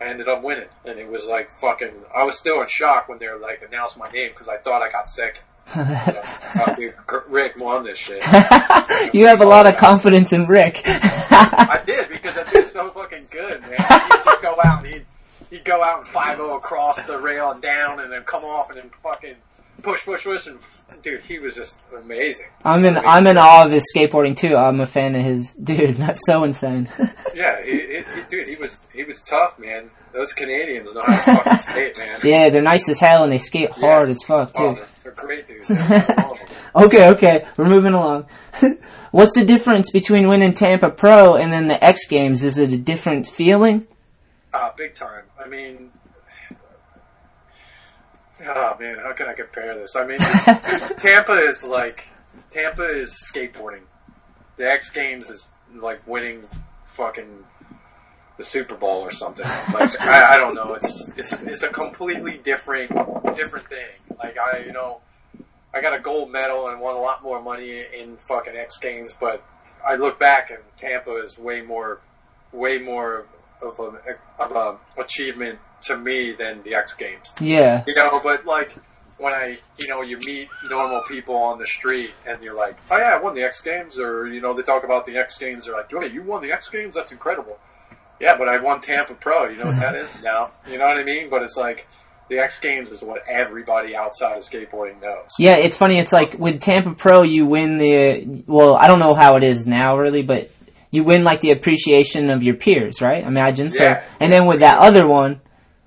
I ended up winning, and it was like fucking. I was still in shock when they were like announced my name because I thought I got sick. uh, dude, Rick won this shit. you have a lot of confidence in Rick. I did because that dude's so fucking good, man. He'd just go out and he'd he'd go out and five zero across the rail and down, and then come off and then fucking push, push, push, and dude, he was just amazing. I'm in amazing. I'm in awe of his skateboarding too. I'm a fan of his. Dude, that's so insane. yeah, he, he, he, dude, he was he was tough, man. Those Canadians know how to fucking skate, man. yeah, they're nice as hell and they skate hard as fuck too. Oh, they're, they're great dudes. okay, okay, we're moving along. What's the difference between winning Tampa Pro and then the X Games? Is it a different feeling? Uh, big time. I mean, oh man, how can I compare this? I mean, Tampa is like Tampa is skateboarding. The X Games is like winning fucking the Super Bowl or something. Like I, I don't know. It's it's it's a completely different different thing. Like I you know I got a gold medal and won a lot more money in fucking X Games, but I look back and Tampa is way more way more of a of a achievement to me than the X Games. Yeah, You know, but like when I, you know, you meet normal people on the street and you're like, oh yeah, I won the X Games, or you know, they talk about the X Games. They're like, wait, you won the X Games? That's incredible. Yeah, but I won Tampa Pro. You know what that is now? You know what I mean? But it's like the X Games is what everybody outside of skateboarding knows. yeah. It's funny. It's like with Tampa Pro, you win the. Well, I don't know how it is now, really, but you win like the appreciation of your peers, right? Imagine so. Yeah. And then with that other one.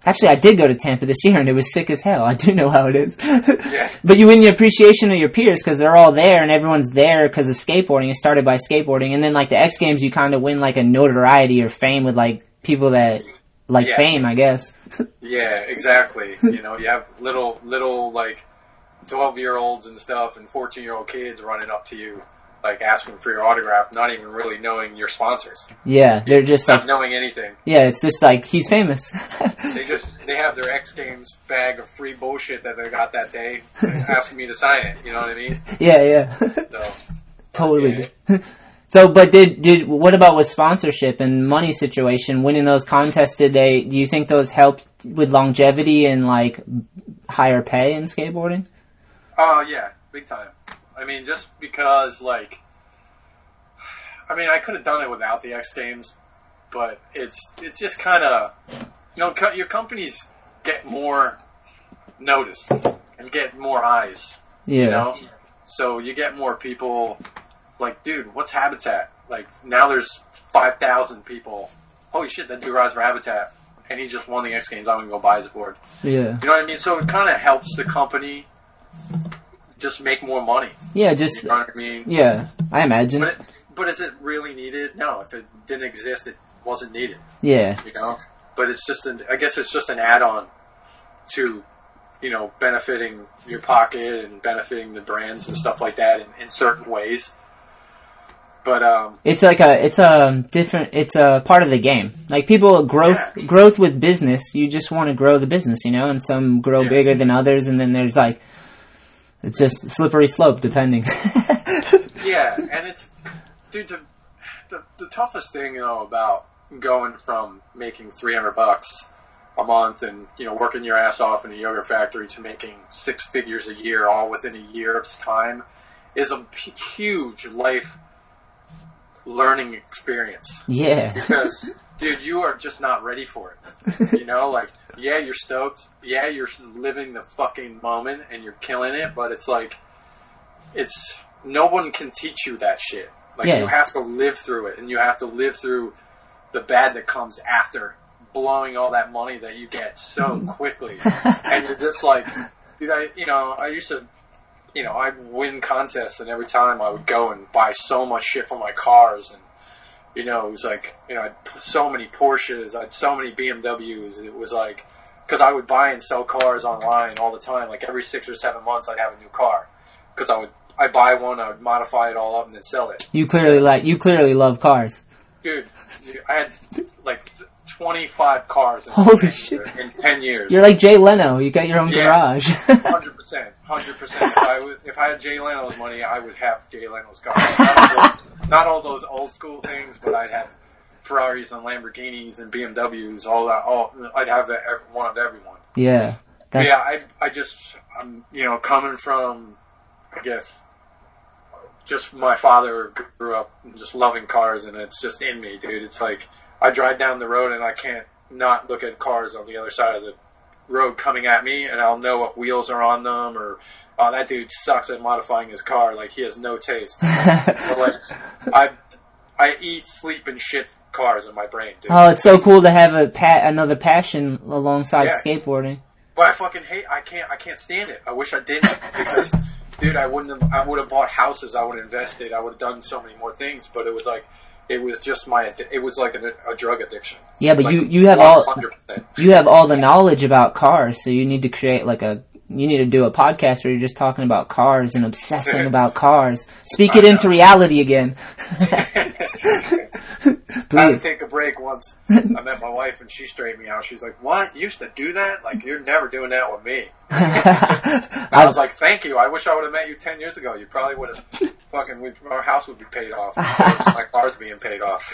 Actually, I did go to Tampa this year, and it was sick as hell. I do know how it is. But you win the appreciation of your peers because they're all there, and everyone's there because of skateboarding. It started by skateboarding, and then like the X Games, you kind of win like a notoriety or fame with like people that like Yeah. fame, I guess. Yeah, exactly. you know, you have little, little like twelve year olds and stuff, and fourteen year old kids running up to you, like asking for your autograph, not even really knowing your sponsors, yeah, they're just not like, knowing anything. yeah, it's just like he's famous. They just they have their X Games bag of free bullshit that they got that day, asking me to sign it. You know what I mean? yeah, yeah, So totally. So, but did did what about with sponsorship and money situation? Winning those contests, did they? Do you think those helped with longevity and like higher pay in skateboarding? Oh yeah, big time. I mean, just because like, I mean, I could have done it without the X Games, but it's it's just kind of, you know, your companies get more noticed and get more eyes. Yeah. You know, so you get more people. Like, dude, what's Habitat? Like now there's five thousand people. Holy shit, that dude rides for Habitat, and he just won the X Games. I'm gonna go buy his board. Yeah. You know what I mean? So it kind of helps the company just make more money. Yeah, just You know what I mean? yeah. I imagine. But it, but is it really needed? No. If it didn't exist, it wasn't needed. Yeah. You know. But it's just an. I guess it's just an add-on to, you know, benefiting your pocket and benefiting the brands and stuff like that in, in certain ways. But um, It's like a it's a different it's a part of the game. Like people growth growth with business, you just want to grow the business, you know, and some grow Yeah. bigger than others and then there's like it's just slippery slope depending. yeah, and it's dude. The, the the toughest thing you know about going from making three hundred bucks a month and you know working your ass off in a yoga factory to making six figures a year, all within a year's time, is a p- huge life learning experience Yeah. because dude, you are just not ready for it. You know, like yeah, you're stoked. Yeah, you're living the fucking moment and you're killing it, but it's like it's no one can teach you that shit. Like Yeah. you have to live through it and you have to live through the bad that comes after blowing all that money that you get so quickly. and you're just like dude, I you know, I used to you know, I'd win contests and every time I would go and buy so much shit for my cars and you know, it was like, you know, I had so many Porsches, I had so many BMWs. It was like, because I would buy and sell cars online all the time. Like every six or seven months, I'd have a new car. Because I would, I buy one, I would modify it all up, and then sell it. You clearly like you clearly love cars. Dude, I had like 25 cars in, Holy 10 shit. years- in 10 years. You're like Jay Leno. You got your own Yeah. garage. Hundred percent, hundred percent. If I would, if I had Jay Leno's money, I would have Jay Leno's car. Not all, those, not all those old school things, but I'd have Ferraris and Lamborghinis and BMWs. All that. All I'd have that, ev- one of everyone. yeah. Yeah, I, I just, I'm, you know, coming from, I guess, just my father grew up just loving cars, and it's just in me, dude. It's like I drive down the road and I can't not look at cars on the other side of the road coming at me, and I'll know what wheels are on them, or oh, that dude sucks at modifying his car. Like he has no taste. but like, I, I eat, sleep, and shit cars in my brain, dude. oh, it's so cool to have a pat another passion alongside Yeah. skateboarding. But I fucking hate. I can't. I can't stand it. I wish I didn't because, dude, I wouldn't. Have, I would have bought houses. I would have invested. I would have done so many more things. But it was like, it was just my. It was like a, a drug addiction. Yeah, but Like, you you have all 100%. you have all the knowledge about cars, so you need to create like a you need to do a podcast where you're just talking about cars and obsessing about cars. Speak it into reality again. I had to take a break once. I met my wife and she straightened me out. She's like, "What? You used to do that? Like you're never doing that with me." I was like, "Thank you. I wish I would have met you ten years ago. You probably would have fucking. We, our house would be paid off. my car's being paid off."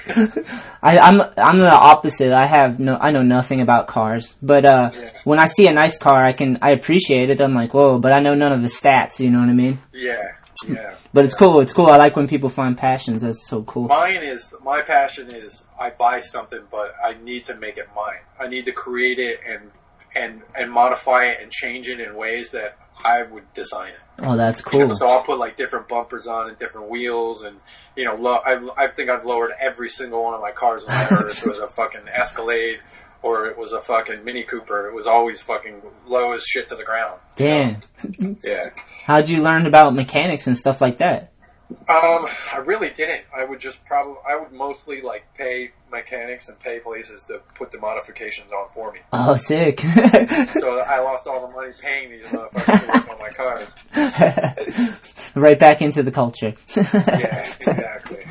I, I'm I'm the opposite. I have no I know nothing about cars, but uh, Yeah. when I see a nice car, I can I appreciate it. I'm like, whoa, but I know none of the stats. You know what I mean? yeah, yeah. But it's cool. It's cool. I like when people find passions. That's so cool. Mine is my passion is I buy something, but I need to make it mine. I need to create it and and and modify it and change it in ways that I would design it. Oh, that's You know, cool. so I'll put like different bumpers on and different wheels, and you know, lo- I, I think I've lowered every single one of my cars on. If it was a fucking Escalade or it was a fucking Mini Cooper, it was always fucking low as shit to the ground. Damn. Yeah. How'd you learn about mechanics and stuff like that? Um, I really didn't. I would just probably, I would mostly like pay mechanics and pay places to put the modifications on for me. Oh, sick. So I lost all the money paying these motherfuckers on my cars. right back into the culture. Yeah, exactly.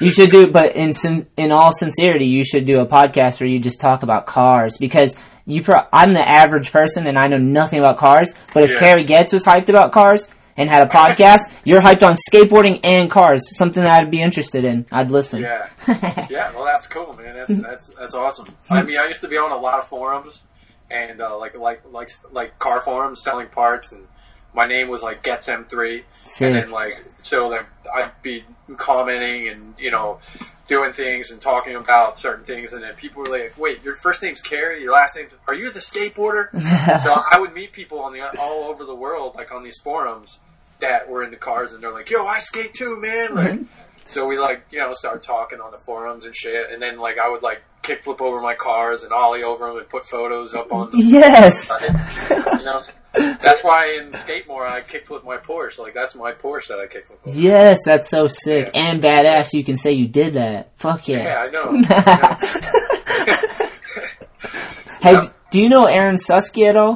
You should do, but in in all sincerity, you should do a podcast where you just talk about cars because you. Pro- I'm the average person and I know nothing about cars. But if Yeah. Kerry Getz was hyped about cars and had a podcast, you're hyped on skateboarding and cars. Something that I'd be interested in. I'd listen. Yeah. Yeah, well, that's cool, man. That's that's that's awesome. I mean, I used to be on a lot of forums, and uh, like like like like car forums selling parts, and my name was like Getz M3, Sick. and then like so like I'd be commenting and you know doing things and talking about certain things, and then people were like, "Wait, your first name's Kerry, your last name? Are you the skateboarder?" so I would meet people on the all over the world, like on these forums that were in the cars, and they're like, "Yo, I skate too, man!" Like. So we like, you know, start talking on the forums and shit, and then like I would like kickflip over my cars and ollie over them and put photos up on the yes. you know. That's why in Skatemore I kickflip my Porsche. Like that's my Porsche that I kickflip over. Yes, that's so sick Yeah. and badass. You can say you did that. Fuck yeah. Yeah, I know. I hey, d- do you know Aaron Suski at all?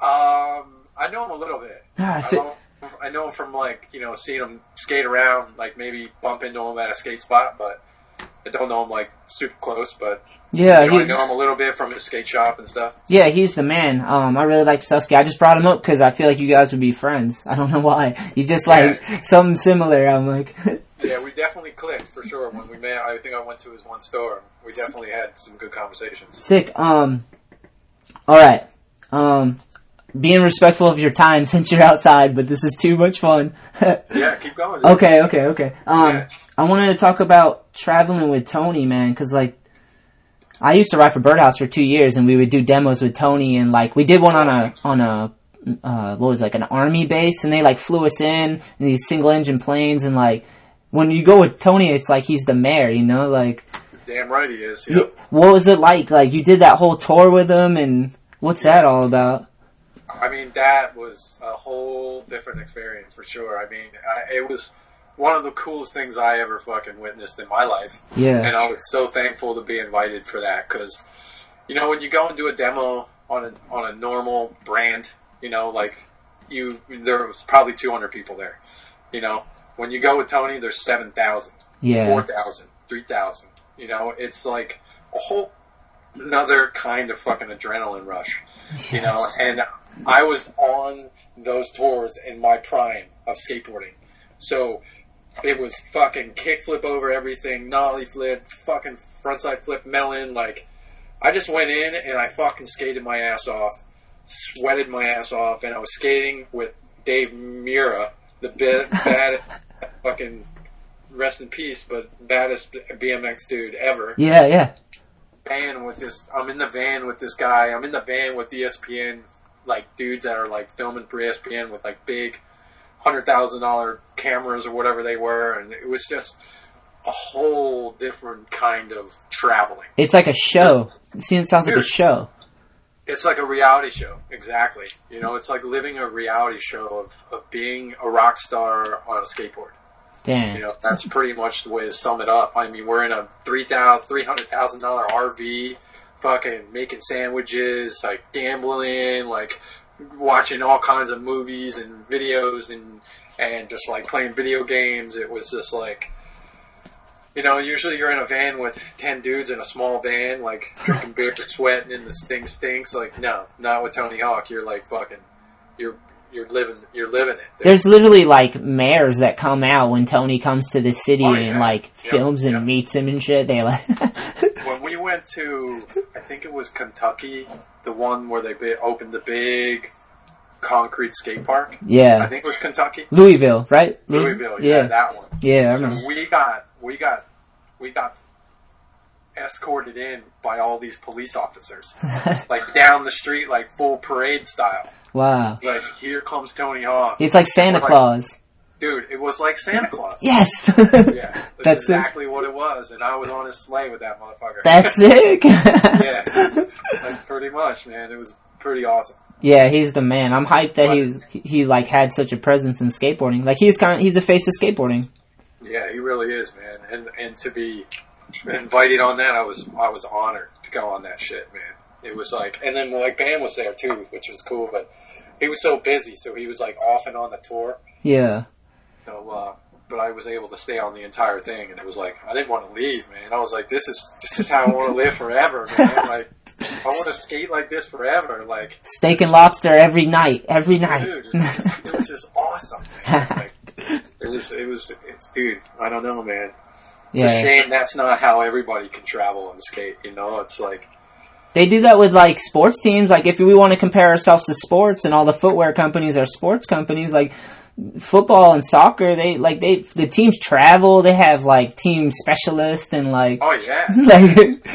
Um, I know him a little bit. Ah, I I know, I know him from like you know seeing him skate around, like maybe bump into him at a skate spot, but I don't know him like super close. But Yeah, you know, I know him a little bit from his skate shop and stuff. yeah, he's the man. Um, I really like Suski. I just brought him up because I feel like you guys would be friends. I don't know why. You just like something similar. I'm like, Yeah, we definitely clicked for sure when we met. I think I went to his one store. We definitely had some good conversations. sick. Um, all right. Um, being respectful of your time since you're outside, but this is too much fun. Yeah, keep going. dude. okay, okay, okay. Um, Yeah. I wanted to talk about traveling with Tony, man, cause like, I used to ride for Birdhouse for two years and we would do demos with Tony and like, we did one on a, on a, uh, what was it, like an army base and they like flew us in in these single engine planes and like, when you go with Tony, it's like he's the mayor, you know, like, Damn right he is. Yep. what was it like? Like, you did that whole tour with him and what's that all about? I mean, that was a whole different experience for sure. I mean, I, it was one of the coolest things I ever fucking witnessed in my life. Yeah. And I was so thankful to be invited for that because, you know, when you go and do a demo on a, on a normal brand, you know, like you, there was probably 200 people there. You know, when you go with Tony, there's 7,000, Yeah. 4,000, 3,000. You know, it's like a whole another kind of fucking adrenaline rush. You know, and I was on those tours in my prime of skateboarding. So it was fucking kickflip over everything, nollie flip, fucking frontside flip melon. Like, I just went in and I fucking skated my ass off, sweated my ass off, and I was skating with Dave Mirra, the bi- bad fucking rest in peace, but baddest BMX dude ever Yeah, yeah. Van with this. I'm in the van with this guy. I'm in the van with ESPN, like dudes that are like filming for ESPN with like big hundred thousand dollar cameras or whatever they were, and it was just a whole different kind of traveling. It's like a show. See, it sounds like a show. It's like a reality show, exactly. You know, it's like living a reality show of, of being a rock star on a skateboard. Damn. You know, that's pretty much the way to sum it up. I mean, we're in a three thousand, three hundred thousand dollar RV, fucking making sandwiches, like gambling, like watching all kinds of movies and videos, and and just like playing video games. It was just like, you know, usually you're in a van with ten dudes in a small van, like drinking beer, sweating, and this thing stinks. Like, no, not with Tony Hawk. You're like fucking, you're you're living, you're living it. There's literally like mayors that come out when Tony comes to the city Oh, and like Yeah, films and yeah. meets him and shit. They like, when we went to, I think it was Kentucky, the one where they opened the big concrete skate park. Yeah, I think it was Kentucky, Louisville, right? Louisville. Yeah, yeah, that one. yeah. So we got, we got, we got escorted in by all these police officers, like down the street, like full parade style. Wow, Like here comes Tony Hawk, it's like Santa Like- Claus. dude. It was like Santa Claus. Yes, Yeah, that's, That's it. exactly what it was, and I was on his sleigh with that motherfucker. that's sick. yeah, like, pretty much, man. It was pretty awesome. Yeah, he's the man. I'm hyped that he's he like had such a presence in skateboarding. Like he's kind of, he's the face of skateboarding. Yeah, he really is, man. And and to be invited on that, I was I was honored to go on that shit, man. It was like, and then like Bam was there too, which was cool. But he was so busy, so he was like off and on the tour. Yeah, So, uh, but I was able to stay on the entire thing, and it was like I didn't want to leave, man. I was like, this is this is how I want to live forever, man. Like I want to skate like this forever, like. steak and lobster every night, every night. Dude, it was just, it was just awesome. Like, it was, it was, dude. I don't know, man. It's a yeah, shame that's not how everybody can travel and skate. You know, it's like, they do that with like sports teams. Like if we want to compare ourselves to sports, and all the footwear companies are sports companies, like football and soccer, they like they the teams travel. They have like team specialists and like oh yeah. like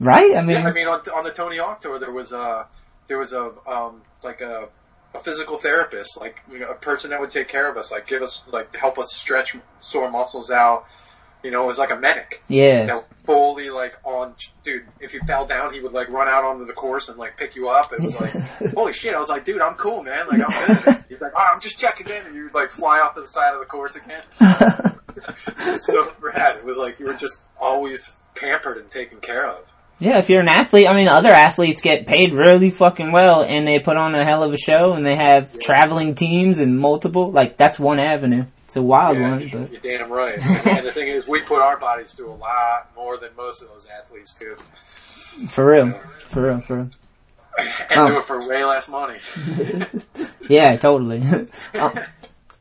right. I mean, yeah I mean, on, on the Tony Hawk tour, there was a, there was a, um, like a, a physical therapist, like you know, a person that would take care of us, like give us, like help us stretch sore muscles out. You know, it was like a medic. yeah. you know, fully like on, dude. If you fell down, he would like run out onto the course and like pick you up. It was like, holy shit! I was like, dude, I'm cool, man. Like I'm good. He's like, oh, I'm just checking in, and you would like fly off to the side of the course again. So rad. It was like you were just always pampered and taken care of. Yeah, if you're an athlete, I mean, other athletes get paid really fucking well, and they put on a hell of a show, and they have traveling teams and multiple. Like that's one avenue. It's a wild Yeah, one, but you're damn right. And, and the thing is, we put our bodies through a lot more than most of those athletes do, for real, for real, for real. and Oh. do it for way less money. Yeah, totally. um,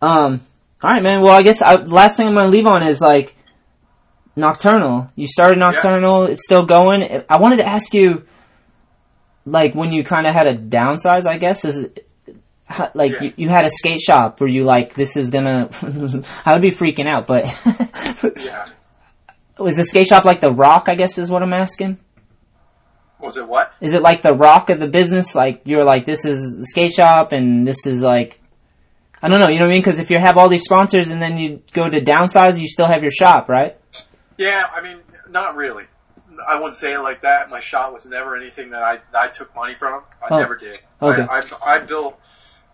um, all right, man. Well, I guess I, last thing I'm gonna leave on is like Nocturnal. You started Nocturnal. It's still going. I wanted to ask you, like, when you kind of had a downsize. I guess is how- like Yeah. you, you had a skate shop where you like this is gonna I would be freaking out, but Yeah. was the skate shop like the rock? I guess is what I'm asking. Was it what? Is it like the rock of the business? Like you're like this is the skate shop and this is like I don't know, you know what I mean? Because if you have all these sponsors and then you go to downsize, you still have your shop, right? Yeah, I mean, not really. I wouldn't say it like that. My shop was never anything that I I took money from. I Oh. never did. Okay. I, I, I built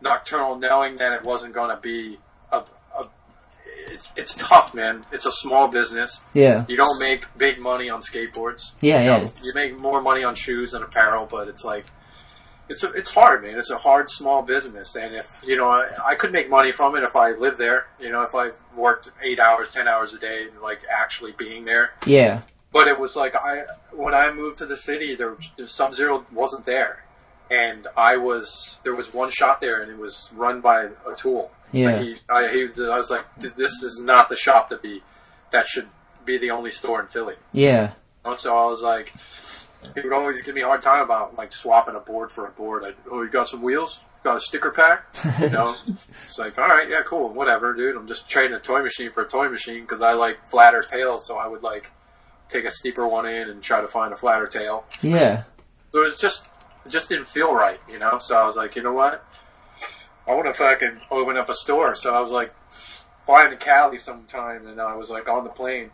Nocturnal knowing that it wasn't going to be a, a. It's it's tough, man. It's a small business. Yeah, You don't make big money on skateboards. yeah, You, yeah. know, you make more money on shoes and apparel, but it's like it's a, it's hard, man. It's a hard small business, and if you know, I, I could make money from it if I lived there. You know, if I worked eight hours, ten hours a day, like actually being there. Yeah, But it was like I when I moved to the city, there Sub Zero wasn't there, and I was there was one shop there, and it was run by a tool. yeah, Like he, I, he, I was like, this is not the shop to be. That should be the only store in Philly. yeah, So I was like, he would always give me a hard time about like swapping a board for a board. I, oh, you got some wheels? Got a sticker pack? You know? it's like, all right, yeah, cool, whatever, dude. I'm just trading a toy machine for a toy machine because I like flatter tails, so I would like take a steeper one in and try to find a flatter tail. yeah, So it's just, it just didn't feel right, you know? So I was like, you know what? I want to fucking open up a store. So I was like, flying to Cali sometime, and I was like on the plane,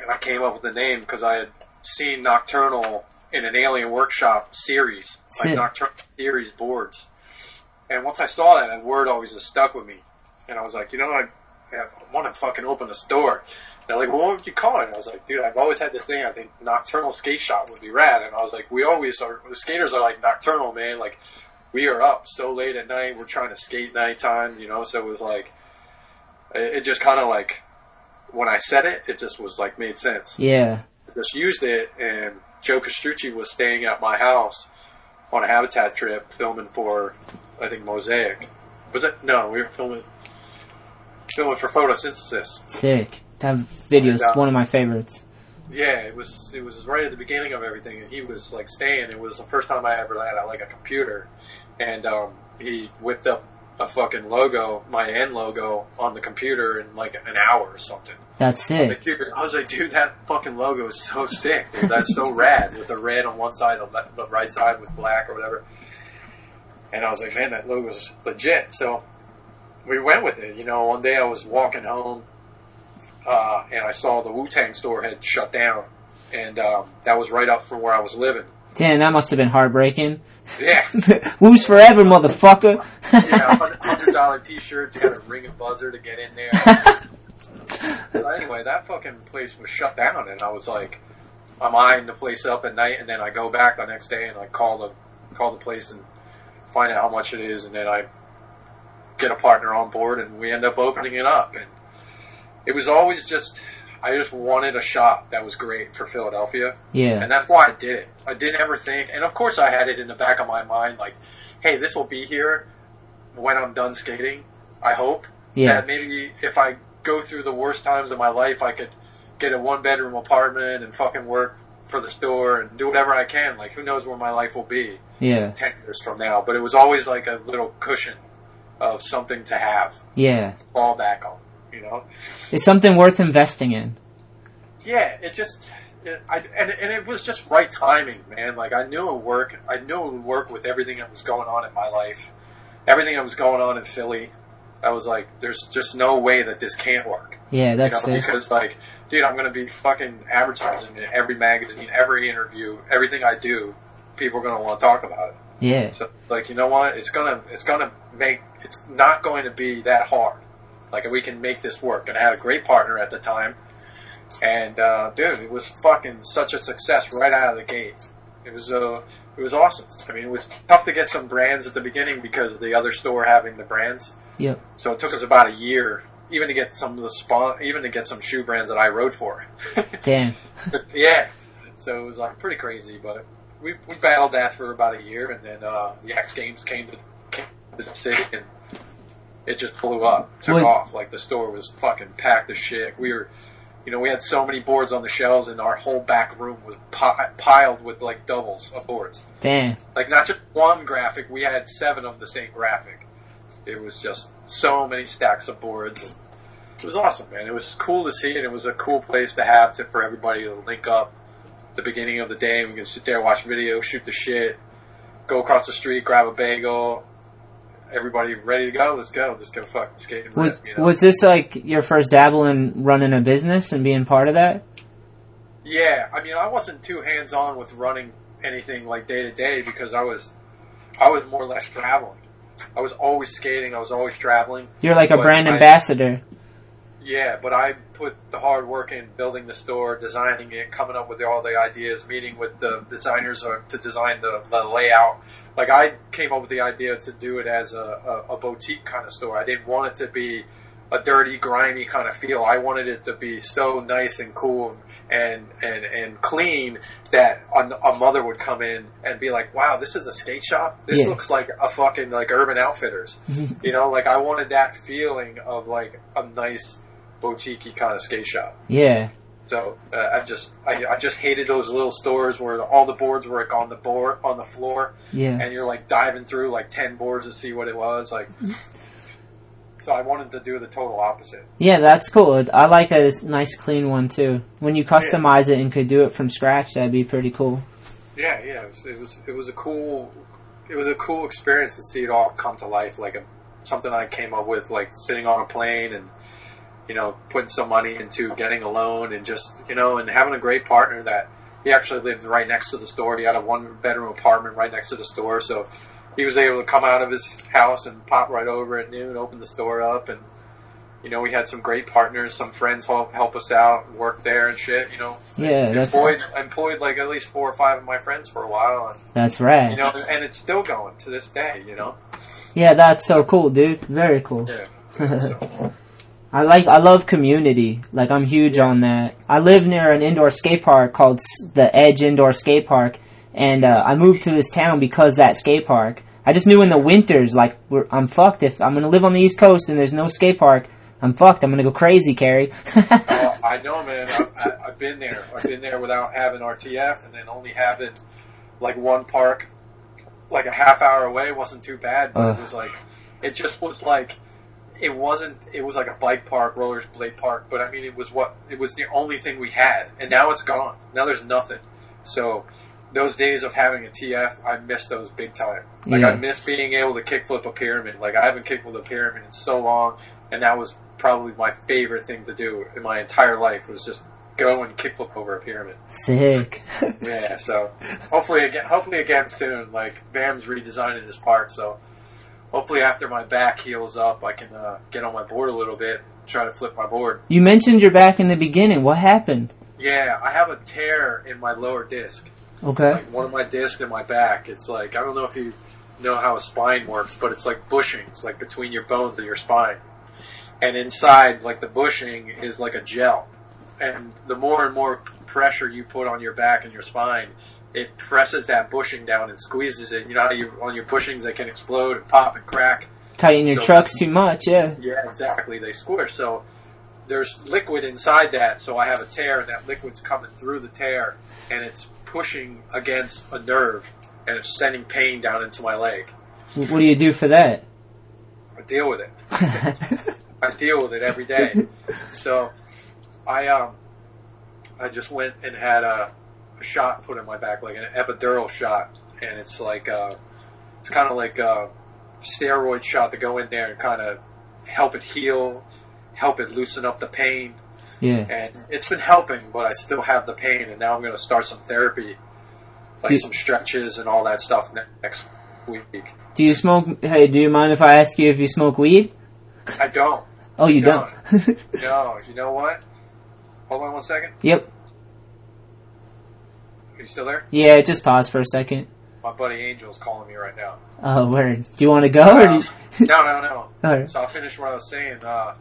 and I came up with the name because I had seen Nocturnal in an Alien Workshop series, like Sick. Nocturnal series boards. And once I saw that, that word always just stuck with me. And I was like, you know, I, I want to fucking open a store. They're like, well, what would you call it? And I was like, dude, I've always had this thing. I think Nocturnal Skate Shop would be rad. And I was like, we always are, the skaters are like nocturnal, man. Like, we are up so late at night. We're trying to skate nighttime, you know? So it was like, it, it just kind of like, when I said it, it just was like made sense. yeah, I just used it, and Joe Castrucci was staying at my house on a habitat trip filming for, I think, Mosaic. Was it? No, we were filming, filming for photosynthesis. sick. That video's And, uh, one of my favorites. Yeah, it was it was right at the beginning of everything, and he was like staying. It was the first time I ever had like a computer, and um, he whipped up a fucking logo, my N logo, on the computer in like an hour or something. That's computer- I was like, dude, that fucking logo is so sick. Dude. That's so rad with the red on one side, the, the right side was black or whatever. And I was like, man, that logo logo's legit. So we went with it. You know, one day I was walking home, uh, and I saw the Wu Tang store had shut down, and um, that was right up from where I was living. Damn, that must have been heartbreaking. Yeah, Who's forever, motherfucker? yeah, hundred hundred dollar T-shirts. You got to ring a buzzer to get in there. so anyway, that fucking place was shut down, and I was like, I'm eyeing the place up at night, and then I go back the next day and I call the call the place and find out how much it is, and then I get a partner on board, and we end up opening it up, and it was always just. I just wanted a shop that was great for Philadelphia. yeah, And that's why I did it. I didn't ever think, and of course I had it in the back of my mind, like, hey, this will be here when I'm done skating. I hope yeah, that maybe if I go through the worst times of my life, I could get a one bedroom apartment and fucking work for the store and do whatever I can. Like, who knows where my life will be yeah, ten years from now? But it was always like a little cushion of something to have, yeah. fall back on. You know? It's something worth investing in. Yeah, it just, it, I, and, and it was just right timing, man. Like I knew it would work. I knew it would work with everything that was going on in my life, everything that was going on in Philly. I was like, there's just no way that this can't work. Yeah, You that's know, it. because like, dude, I'm gonna be fucking advertising in every magazine, every interview, everything I do. People are gonna want to talk about it. Yeah, So, like, you know what? It's gonna, it's gonna make, it's not going to be that hard. Like, we can make this work. And I had a great partner at the time. And, uh, dude, it was fucking such a success right out of the gate. It was, uh, it was awesome. I mean, it was tough to get some brands at the beginning because of the other store having the brands. yep, So it took us about a year, even to get some of the spawn, even to get some shoe brands that I rode for. damn. yeah. So it was like pretty crazy, but we we battled that for about a year, and then uh, the X Games came to came to the city, and it just blew up, took Was- off. Like the store was fucking packed as shit. We were You know, we had so many boards on the shelves, and our whole back room was pi- piled with like doubles of boards. Damn. Like not just one graphic, we had seven of the same graphic. It was just so many stacks of boards. And it was awesome, man. It was cool to see, and it was a cool place to have to for everybody to link up. The beginning of the day, we can sit there, watch video, shoot the shit, go across the street, grab a bagel. Everybody ready to go? Let's go. Let's go fucking skate. And Was rip, you know? was this like your first dabble in running a business and being part of that? Yeah, I mean, I wasn't too hands on with running anything like day to day because I was, I was more or less traveling. I was always skating. I was always traveling. You're like a brand I- ambassador. Yeah, but I put the hard work in building the store, designing it, coming up with all the ideas, meeting with the designers or to design the, the layout. Like I came up with the idea to do it as a, a, a boutique kind of store. I didn't want it to be a dirty, grimy kind of feel. I wanted it to be so nice and cool and and and clean that a, a mother would come in and be like, "Wow, this is a skate shop. This Yeah. looks like a fucking like Urban Outfitters." you know, like I wanted that feeling of like a nice boutique kind of skate shop. Yeah. So uh, I just I, I just hated those little stores where all the boards were like on the board on the floor, Yeah. and you're like diving through like ten boards to see what it was like. so I wanted to do the total opposite. Yeah, that's cool. I like a nice clean one too. When you customize it and could do it from scratch, that'd be pretty cool. Yeah, yeah, it was, it was it was a cool it was a cool experience to see it all come to life. Like a, something I came up with, like sitting on a plane and you know putting some money into getting a loan and just you know and having a great partner that he actually lived right next to the store. He had a one bedroom apartment right next to the store, so he was able to come out of his house and pop right over at noon, open the store up, and you know we had some great partners. Some friends help help us out, work there and shit. You know, Yeah, that's employed employed like at least four or five of my friends for a while, and that's right. you know, and it's still going to this day. You know, Yeah, that's so cool, dude. Very cool. yeah. So, I like, I love community. Like, I'm huge on that. I live near an indoor skate park called the Edge Indoor Skate Park, and uh, I moved to this town because that skate park. I just knew in the winters, like, we're, I'm fucked if I'm gonna live on the East Coast and there's no skate park. I'm fucked. I'm gonna go crazy, Kerry. uh, I know, man. I, I, I've been there. I've been there without having RTF, and then only having like one park, like a half hour away, wasn't too bad. But Ugh. it was like, it just was like, it wasn't. It was like a bike park, rollerblade park. But I mean, it was what it was the only thing we had, and now it's gone. Now there's nothing. So those days of having a TF, I miss those big time. Like Yeah. I miss being able to kickflip a pyramid. Like I haven't kickflipped a pyramid in so long, and that was probably my favorite thing to do in my entire life was just go and kickflip over a pyramid. Sick. Yeah, so hopefully again, hopefully again soon. Like Bam's redesigning his park, so hopefully after my back heals up, I can uh, get on my board a little bit, try to flip my board. you mentioned your back in the beginning. What happened? Yeah, I have a tear in my lower disc. Okay. like one of my discs in my back. It's like I don't know if you know how a spine works, but it's like bushings, like between your bones and your spine. And inside, like the bushing is like a gel. And the more and more pressure you put on your back and your spine, it presses that bushing down and squeezes it. You know how you on your bushings they can explode and pop and crack. Tighten your So- trucks too much, yeah. Yeah, exactly. They squish. So there's liquid inside that. So I have a tear, and that liquid's coming through the tear, and it's pushing against a nerve, and it's sending pain down into my leg. What do you do for that? I deal with it. I deal with it every day. So I um I just went and had a, a shot put in my back, like an epidural shot, and it's like uh it's kind of like a steroid shot to go in there and kind of help it heal, help it loosen up the pain, yeah. and it's been helping, but I still have the pain, and now I'm going to start some therapy, like Do- some stretches and all that stuff ne- next week. Do you smoke? Hey, do you mind if I ask you if you smoke weed? I don't. Oh, you No. don't. No, you know what? Hold on one second. yep. Are you still there? Yeah, just pause for a second. My buddy Angel's calling me right now. Oh, word. Do you want to go? Or do Uh, you, no, no, no. Alright. So I'll finish what I was saying. Uh,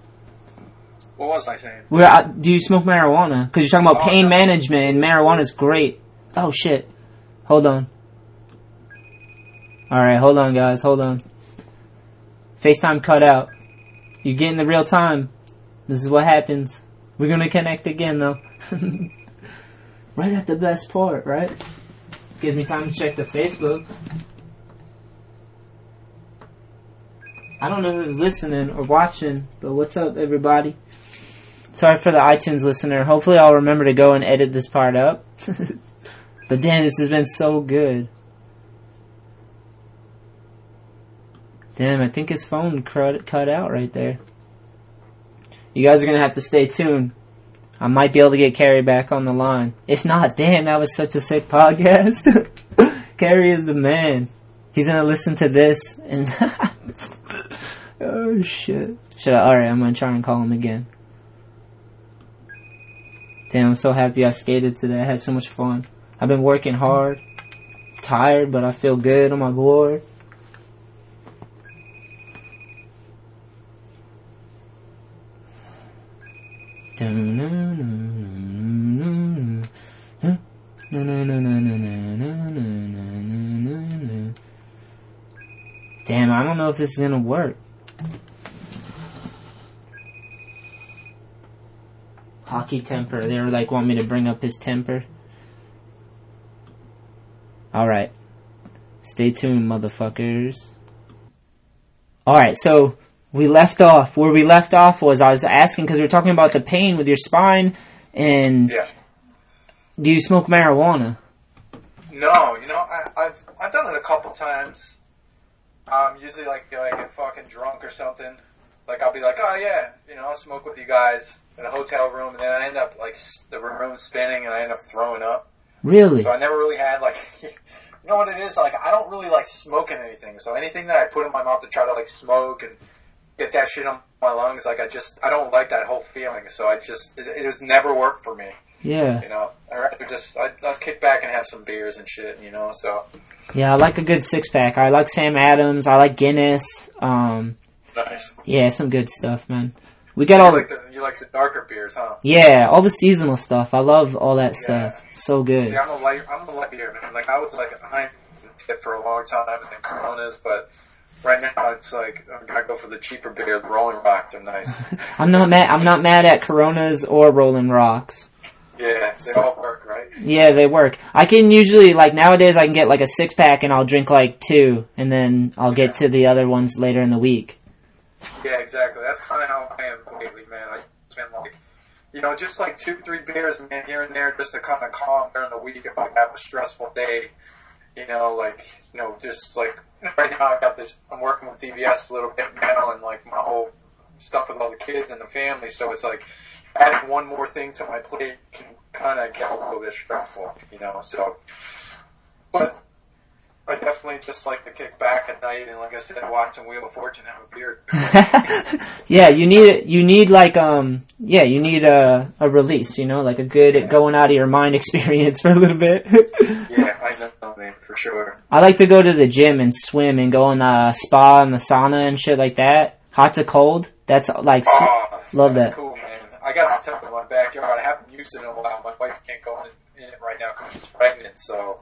what was I saying? Where uh, do you smoke marijuana? Because you're talking about Oh, pain no. management, and marijuana's great. Oh shit! Hold on. All right, hold on, guys. Hold on. FaceTime cut out. You're getting the real time. This is what happens. We're gonna connect again though. right at the best part, right? Gives me time to check the Facebook. I don't know who's listening or watching, but what's up, everybody? Sorry for the iTunes listener. Hopefully, I'll remember to go and edit this part up. but damn, this has been so good. Damn, I think his phone cut, cut out right there. You guys are gonna have to stay tuned. I might be able to get Kerry back on the line. If not, damn, that was such a sick podcast. Kerry is the man. He's gonna listen to this and oh shit. Should I? All right, I'm gonna try and call him again. Damn, I'm so happy I skated today. I had so much fun. I've been working hard, tired, but I feel good on my board. Damn, I don't know if this is gonna work. Hockey temper. They were like, want me to bring up his temper. Alright. Stay tuned, motherfuckers. Alright, so we left off. Where we left off was I was asking because we were talking about the pain with your spine and. Yeah. Do you smoke marijuana? No, you know, I, I've I've done it a couple times. Um, usually like I get fucking drunk or something. Like I'll be like, oh yeah, you know, I'll smoke with you guys in a hotel room, and then I end up like the room spinning, and I end up throwing up. Really? So I never really had like, you know what it is? Like I don't really like smoking anything. So anything that I put in my mouth to try to like smoke and get that shit on my lungs, like I just I don't like that whole feeling. So I just it, it has never worked for me. Yeah. You know, I rather just I, I kick back and have some beers and shit. You know, so Yeah, I like a good six pack. I like Sam Adams. I like Guinness. Um, nice. yeah, some good stuff, man. We got you all like the, you like the darker beers, huh? yeah, all the seasonal stuff. I love all that stuff. So good. See, I'm a light I'm a light beer man. Like I was like a Heineken tip for a long time and then Coronas, but right now it's like I go for the cheaper beer. The Rolling Rocks they're nice. I'm not mad. I'm not mad at Coronas or Rolling Rocks. yeah, they all work, right? Yeah, they work. I can usually like nowadays I can get like a six pack and I'll drink like two, and then I'll get to the other ones later in the week. Yeah, exactly. That's kind of how I am lately, man. I spend like, you know, just like two, three beers, man, here and there, just to kind of calm during the week if I have a stressful day. You know, like, you know, just like right now I got this. I'm working with DVS a little bit now, and like my whole stuff with all the kids and the family. So it's like adding one more thing to my plate can kind of get a little bit stressful. You know, so. But I definitely just like to kick back at night and, like I said, watch and Wheel of Fortune have a beer. yeah, you need it. You need like um, yeah, you need a a release. You know, like a good going out of your mind experience for a little bit. yeah, I know, man, for sure. I like to go to the gym and swim and go in the spa and the sauna and shit like that. Hot to cold. That's like Oh, love that's that. cool, man. I got a tub in my backyard. I haven't used it in a while. My wife can't go in, in it right now because she's pregnant. So,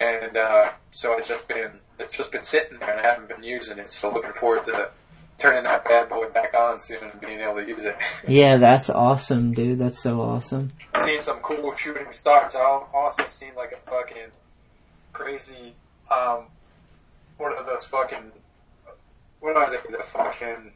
and uh, so it's just been it's just been sitting there, and I haven't been using it. So looking forward to turning that bad boy back on soon and being able to use it. Yeah, that's awesome, dude. That's so awesome. seen some cool shooting stars. I've also seen like a fucking crazy, um, what are those fucking, what are they, the fucking,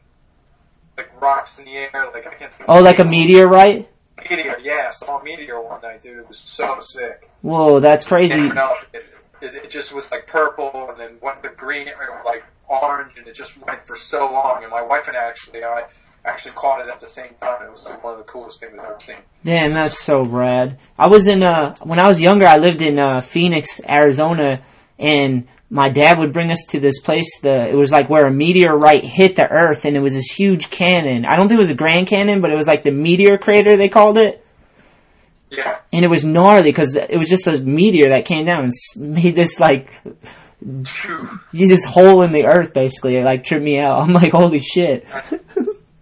like rocks in the air, like I can't think Oh, like a meteorite? Meteor, yeah, I saw a meteor one night, dude. It was so sick. Whoa, that's crazy. It, it, it just was like purple and then went to green like orange and it just went for so long. And my wife and I actually, I actually caught it at the same time. It was like one of the coolest things I've ever seen. Damn, that's so rad. I was in uh when I was younger I lived in uh Phoenix, Arizona and my dad would bring us to this place the it was like where a meteorite hit the earth and it was this huge cannon. I don't think it was a Grand Cannon, but it was like the meteor crater they called it. Yeah. And it was gnarly cuz it was just a meteor that came down and made this like this hole in the earth basically. It like tripped me out. I'm like, "Holy shit." That's,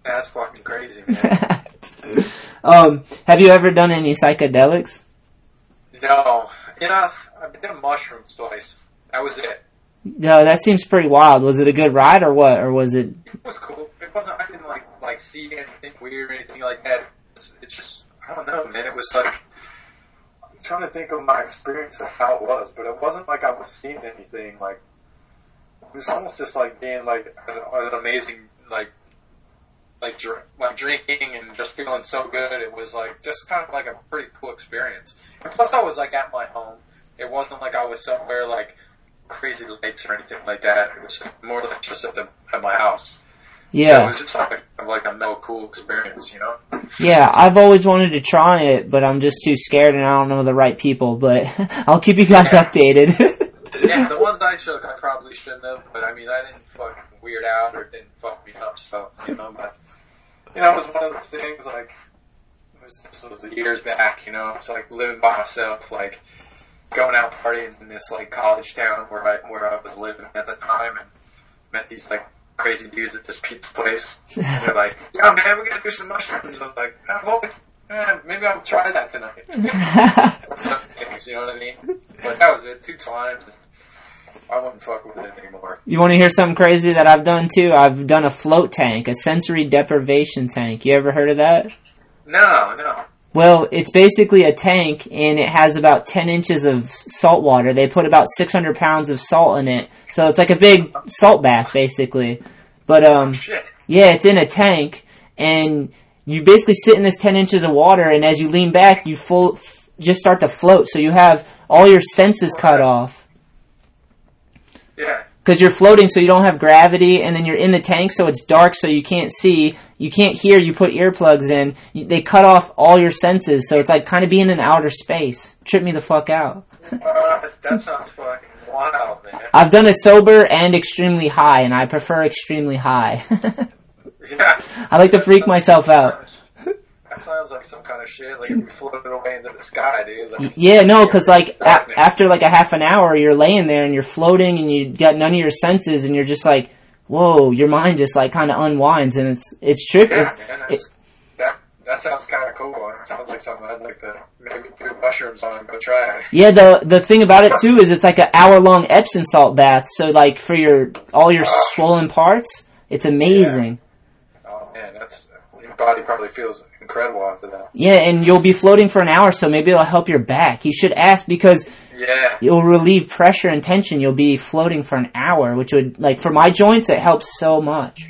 that's fucking crazy, man. um, have you ever done any psychedelics? No, you know, I've been to mushrooms twice. That was it. No, that seems pretty wild. Was it a good ride or what? Or was it? It was cool. It wasn't. I didn't like like see anything weird or anything like that. was, it just, I don't know, man. It was like, I'm trying to think of my experience of how it was, but it wasn't like I was seeing anything. Like, it was almost just like being like an, an amazing, like, like, dr- like drinking and just feeling so good. It was like just kind of like a pretty cool experience. And plus, I was like at my home. It wasn't like I was somewhere like crazy lights or anything like that. It was more like just at the at my house. Yeah. So it was just like, a, like a no cool experience, you know? Yeah, I've always wanted to try it, but I'm just too scared and I don't know the right people, but I'll keep you guys updated. yeah, the ones I took, I probably shouldn't have, but I mean, I didn't fucking weird out or didn't fuck me up, so, you know, but, you know, it was one of those things, like, it was, this was years back, you know, it's like living by myself, like, going out partying in this, like, college town where I, where I was living at the time, and met these, like, crazy dudes at this pizza place, and they're like, yeah, man, we're gonna do some mushrooms, I was like, oh, well, eh, maybe I'll try that tonight. Things, you know what I mean? But that was it, two times. I wouldn't fuck with it anymore. you want to hear something crazy that I've done too? I've done a float tank, a sensory deprivation tank. You ever heard of that? No, no. Well, it's basically a tank and it has about 10 inches of salt water. They put about 600 pounds of salt in it. So it's like a big salt bath basically. But um Shit. yeah, it's in a tank and you basically sit in this 10 inches of water and as you lean back, you full f- just start to float. So you have all your senses cut off. Yeah. Because you're floating, so you don't have gravity, and then you're in the tank, so it's dark, so you can't see, you can't hear. You put earplugs in, you, they cut off all your senses, so it's like kind of being in outer space. Trip me the fuck out. That sounds fucking wild, man. I've done it sober and extremely high, and I prefer extremely high. Yeah. I like to freak myself out. That sounds like some kind of shit, like if you floated away into the sky, dude. Like, Yeah, no, because like a- after like a half an hour, you're laying there and you're floating, and you got none of your senses, and you're just like, whoa, your mind just like kind of unwinds, and it's it's trippy. yeah, that, that sounds kind of cool. It sounds like something I'd like to maybe do mushrooms on and go try. Yeah, the the thing about it too is it's like an hour long Epsom salt bath. So like for your all your ah. swollen parts, it's amazing. Oh man, that's, your body probably feels incredible after that. Yeah, and you'll be floating for an hour, so maybe it'll help your back. You should ask because Yeah. it'll relieve pressure and tension. You'll be floating for an hour, which would like for my joints, it helps so much.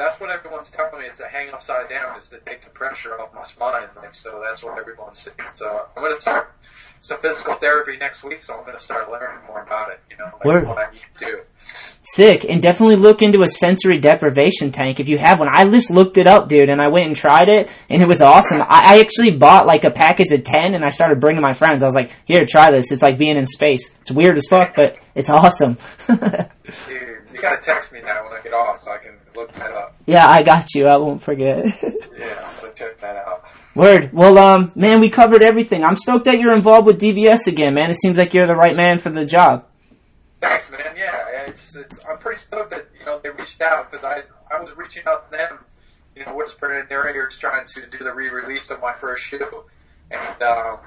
That's what everyone's telling me is to hang upside down is to take the pressure off my spine. Like, so that's what everyone's saying. So I'm going to start some physical therapy next week. So I'm going to start learning more about it. You know, like Word. what I need to do. Sick, and definitely look into a sensory deprivation tank if you have one. I just looked it up, dude, and I went and tried it, and it was awesome. I, I actually bought like a package of ten, and I started bringing my friends. I was like, "Here, try this. It's like being in space. It's weird as fuck, but it's awesome." Dude, you got to text me now when I get off so I can look that up. yeah, I got you. I won't forget. Yeah, to check that out. Word. Well, um, man, we covered everything. I'm stoked that you're involved with DVS again, man. It seems like you're the right man for the job. Thanks, man. Yeah, it's, it's, I'm pretty stoked that, you know, they reached out because I, I was reaching out to them, you know, whispering in their ears trying to do the re-release of my first shoe. And, um,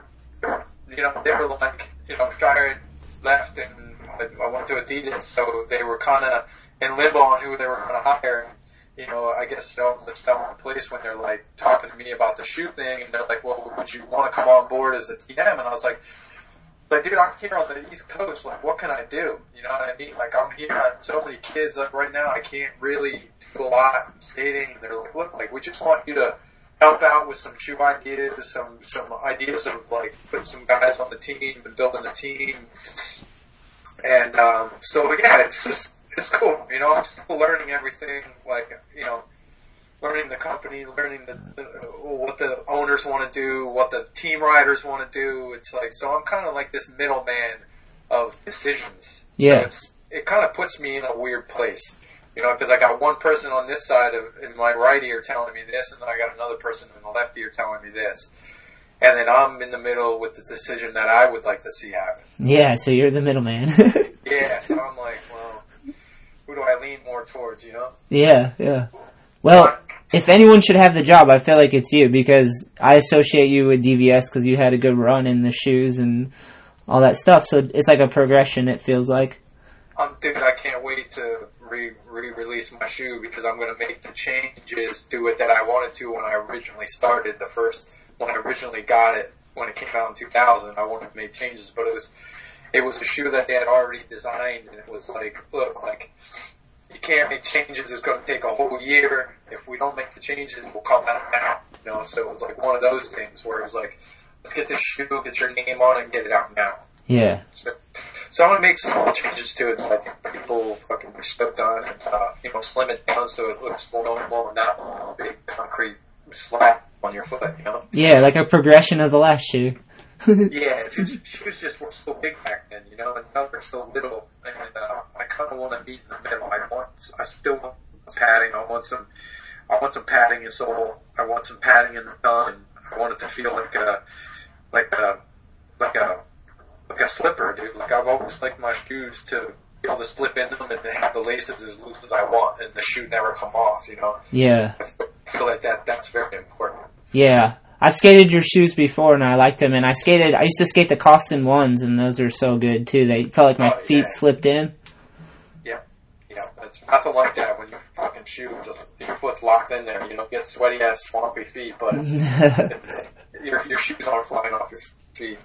you know, they were like, you know, Shire left and I, I went to Adidas, so they were kind of in limbo on who they were going to hire. You know, I guess know, it's fell in place when they're like talking to me about the shoe thing, and they're like, "Well, would you want to come on board as a TM?" And I was like, like, dude, I'm here on the East Coast. Like, what can I do? You know what I mean? Like, I'm here. I have so many kids. Like, right now, I can't really do a lot skating. And they're like, look, like, we just want you to help out with some shoe ideas, some some ideas of like putting some guys on the team and building a team. And um, so, yeah, it's just it's cool. You know, I'm still learning everything. Like, you know, learning the company, learning the, the what the owners want to do, what the team riders want to do. It's like so I'm kind of like this middleman of decisions. Yeah. So it's it kind of puts me in a weird place, you know, because I got one person on this side of in my right ear telling me this, and then I got another person in the left ear telling me this, and then I'm in the middle with the decision that I would like to see happen. Yeah, so you're the middleman. Yeah, so I'm like, well, who do I lean more towards, you know? yeah, yeah. Well, if anyone should have the job, I feel like it's you because I associate you with DVS because you had a good run in the shoes and all that stuff. So it's like a progression. It feels like. I'm, dude, I can't wait to re re-release my shoe because I'm going to make the changes to it that I wanted to when I originally started the first when I originally got it when it came out in 2000. I wanted to make changes, but it was it was a shoe that they had already designed, and it was like, look, like can't make changes. It's going to take a whole year. If we don't make the changes, we'll come out now. You know, so it was like one of those things where it was like, let's get this shoe, get your name on it, and get it out now. Yeah. So, so I'm gonna make some changes to it that I think people will fucking be stoked on, and uh, you know, slim it down so it looks more normal and not a big concrete slap on your foot. You know? Yeah, like a progression of the last shoe. Yeah, shoes, shoes just were so big back then, you know, and now they're so little, and uh, I kind of want to meet in the middle. I want, I still want padding. I want some, I want some padding in sole. I want some padding in the thumb, and I want it to feel like a, like a, like a like a slipper, dude. Like I've always liked my shoes to be able to slip in them and to have the laces as loose as I want, and the shoe never come off. You know. Yeah. I feel like that that's very important. Yeah. I've skated your shoes before and I liked them and I skated I used to skate the Costin ones and those are so good too. They felt like my Oh, feet yeah. slipped in. Yeah, yeah. It's nothing like that when your fucking shoe just your foot's locked in there. You don't get sweaty ass swampy feet, but your your shoes aren't flying off your feet.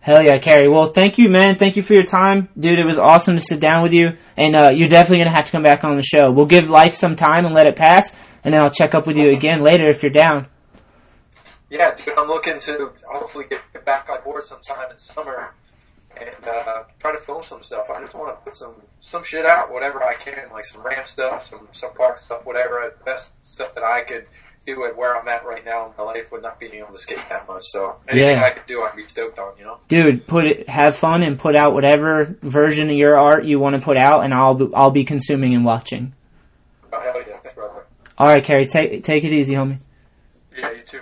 Hell yeah, Kerry. Well, thank you, man. Thank you for your time. Dude, it was awesome to sit down with you. And, uh, you're definitely gonna have to come back on the show. We'll give life some time and let it pass. And then I'll check up with you again later if you're down. Yeah, dude, I'm looking to hopefully get back on board sometime in summer and uh, try to film some stuff. I just want to put some some shit out, whatever I can, like some ramp stuff, some some park stuff, whatever. The best stuff that I could do at where I'm at right now in my life with not be being able to skate that much. So anything Yeah. I could do, I'd be stoked on. You know. Dude, put it, have fun and put out whatever version of your art you want to put out and I'll, be, I'll be consuming and watching. Oh hell yeah, thanks, brother. Alright, Kerry, take, take it easy, homie. Yeah, you too.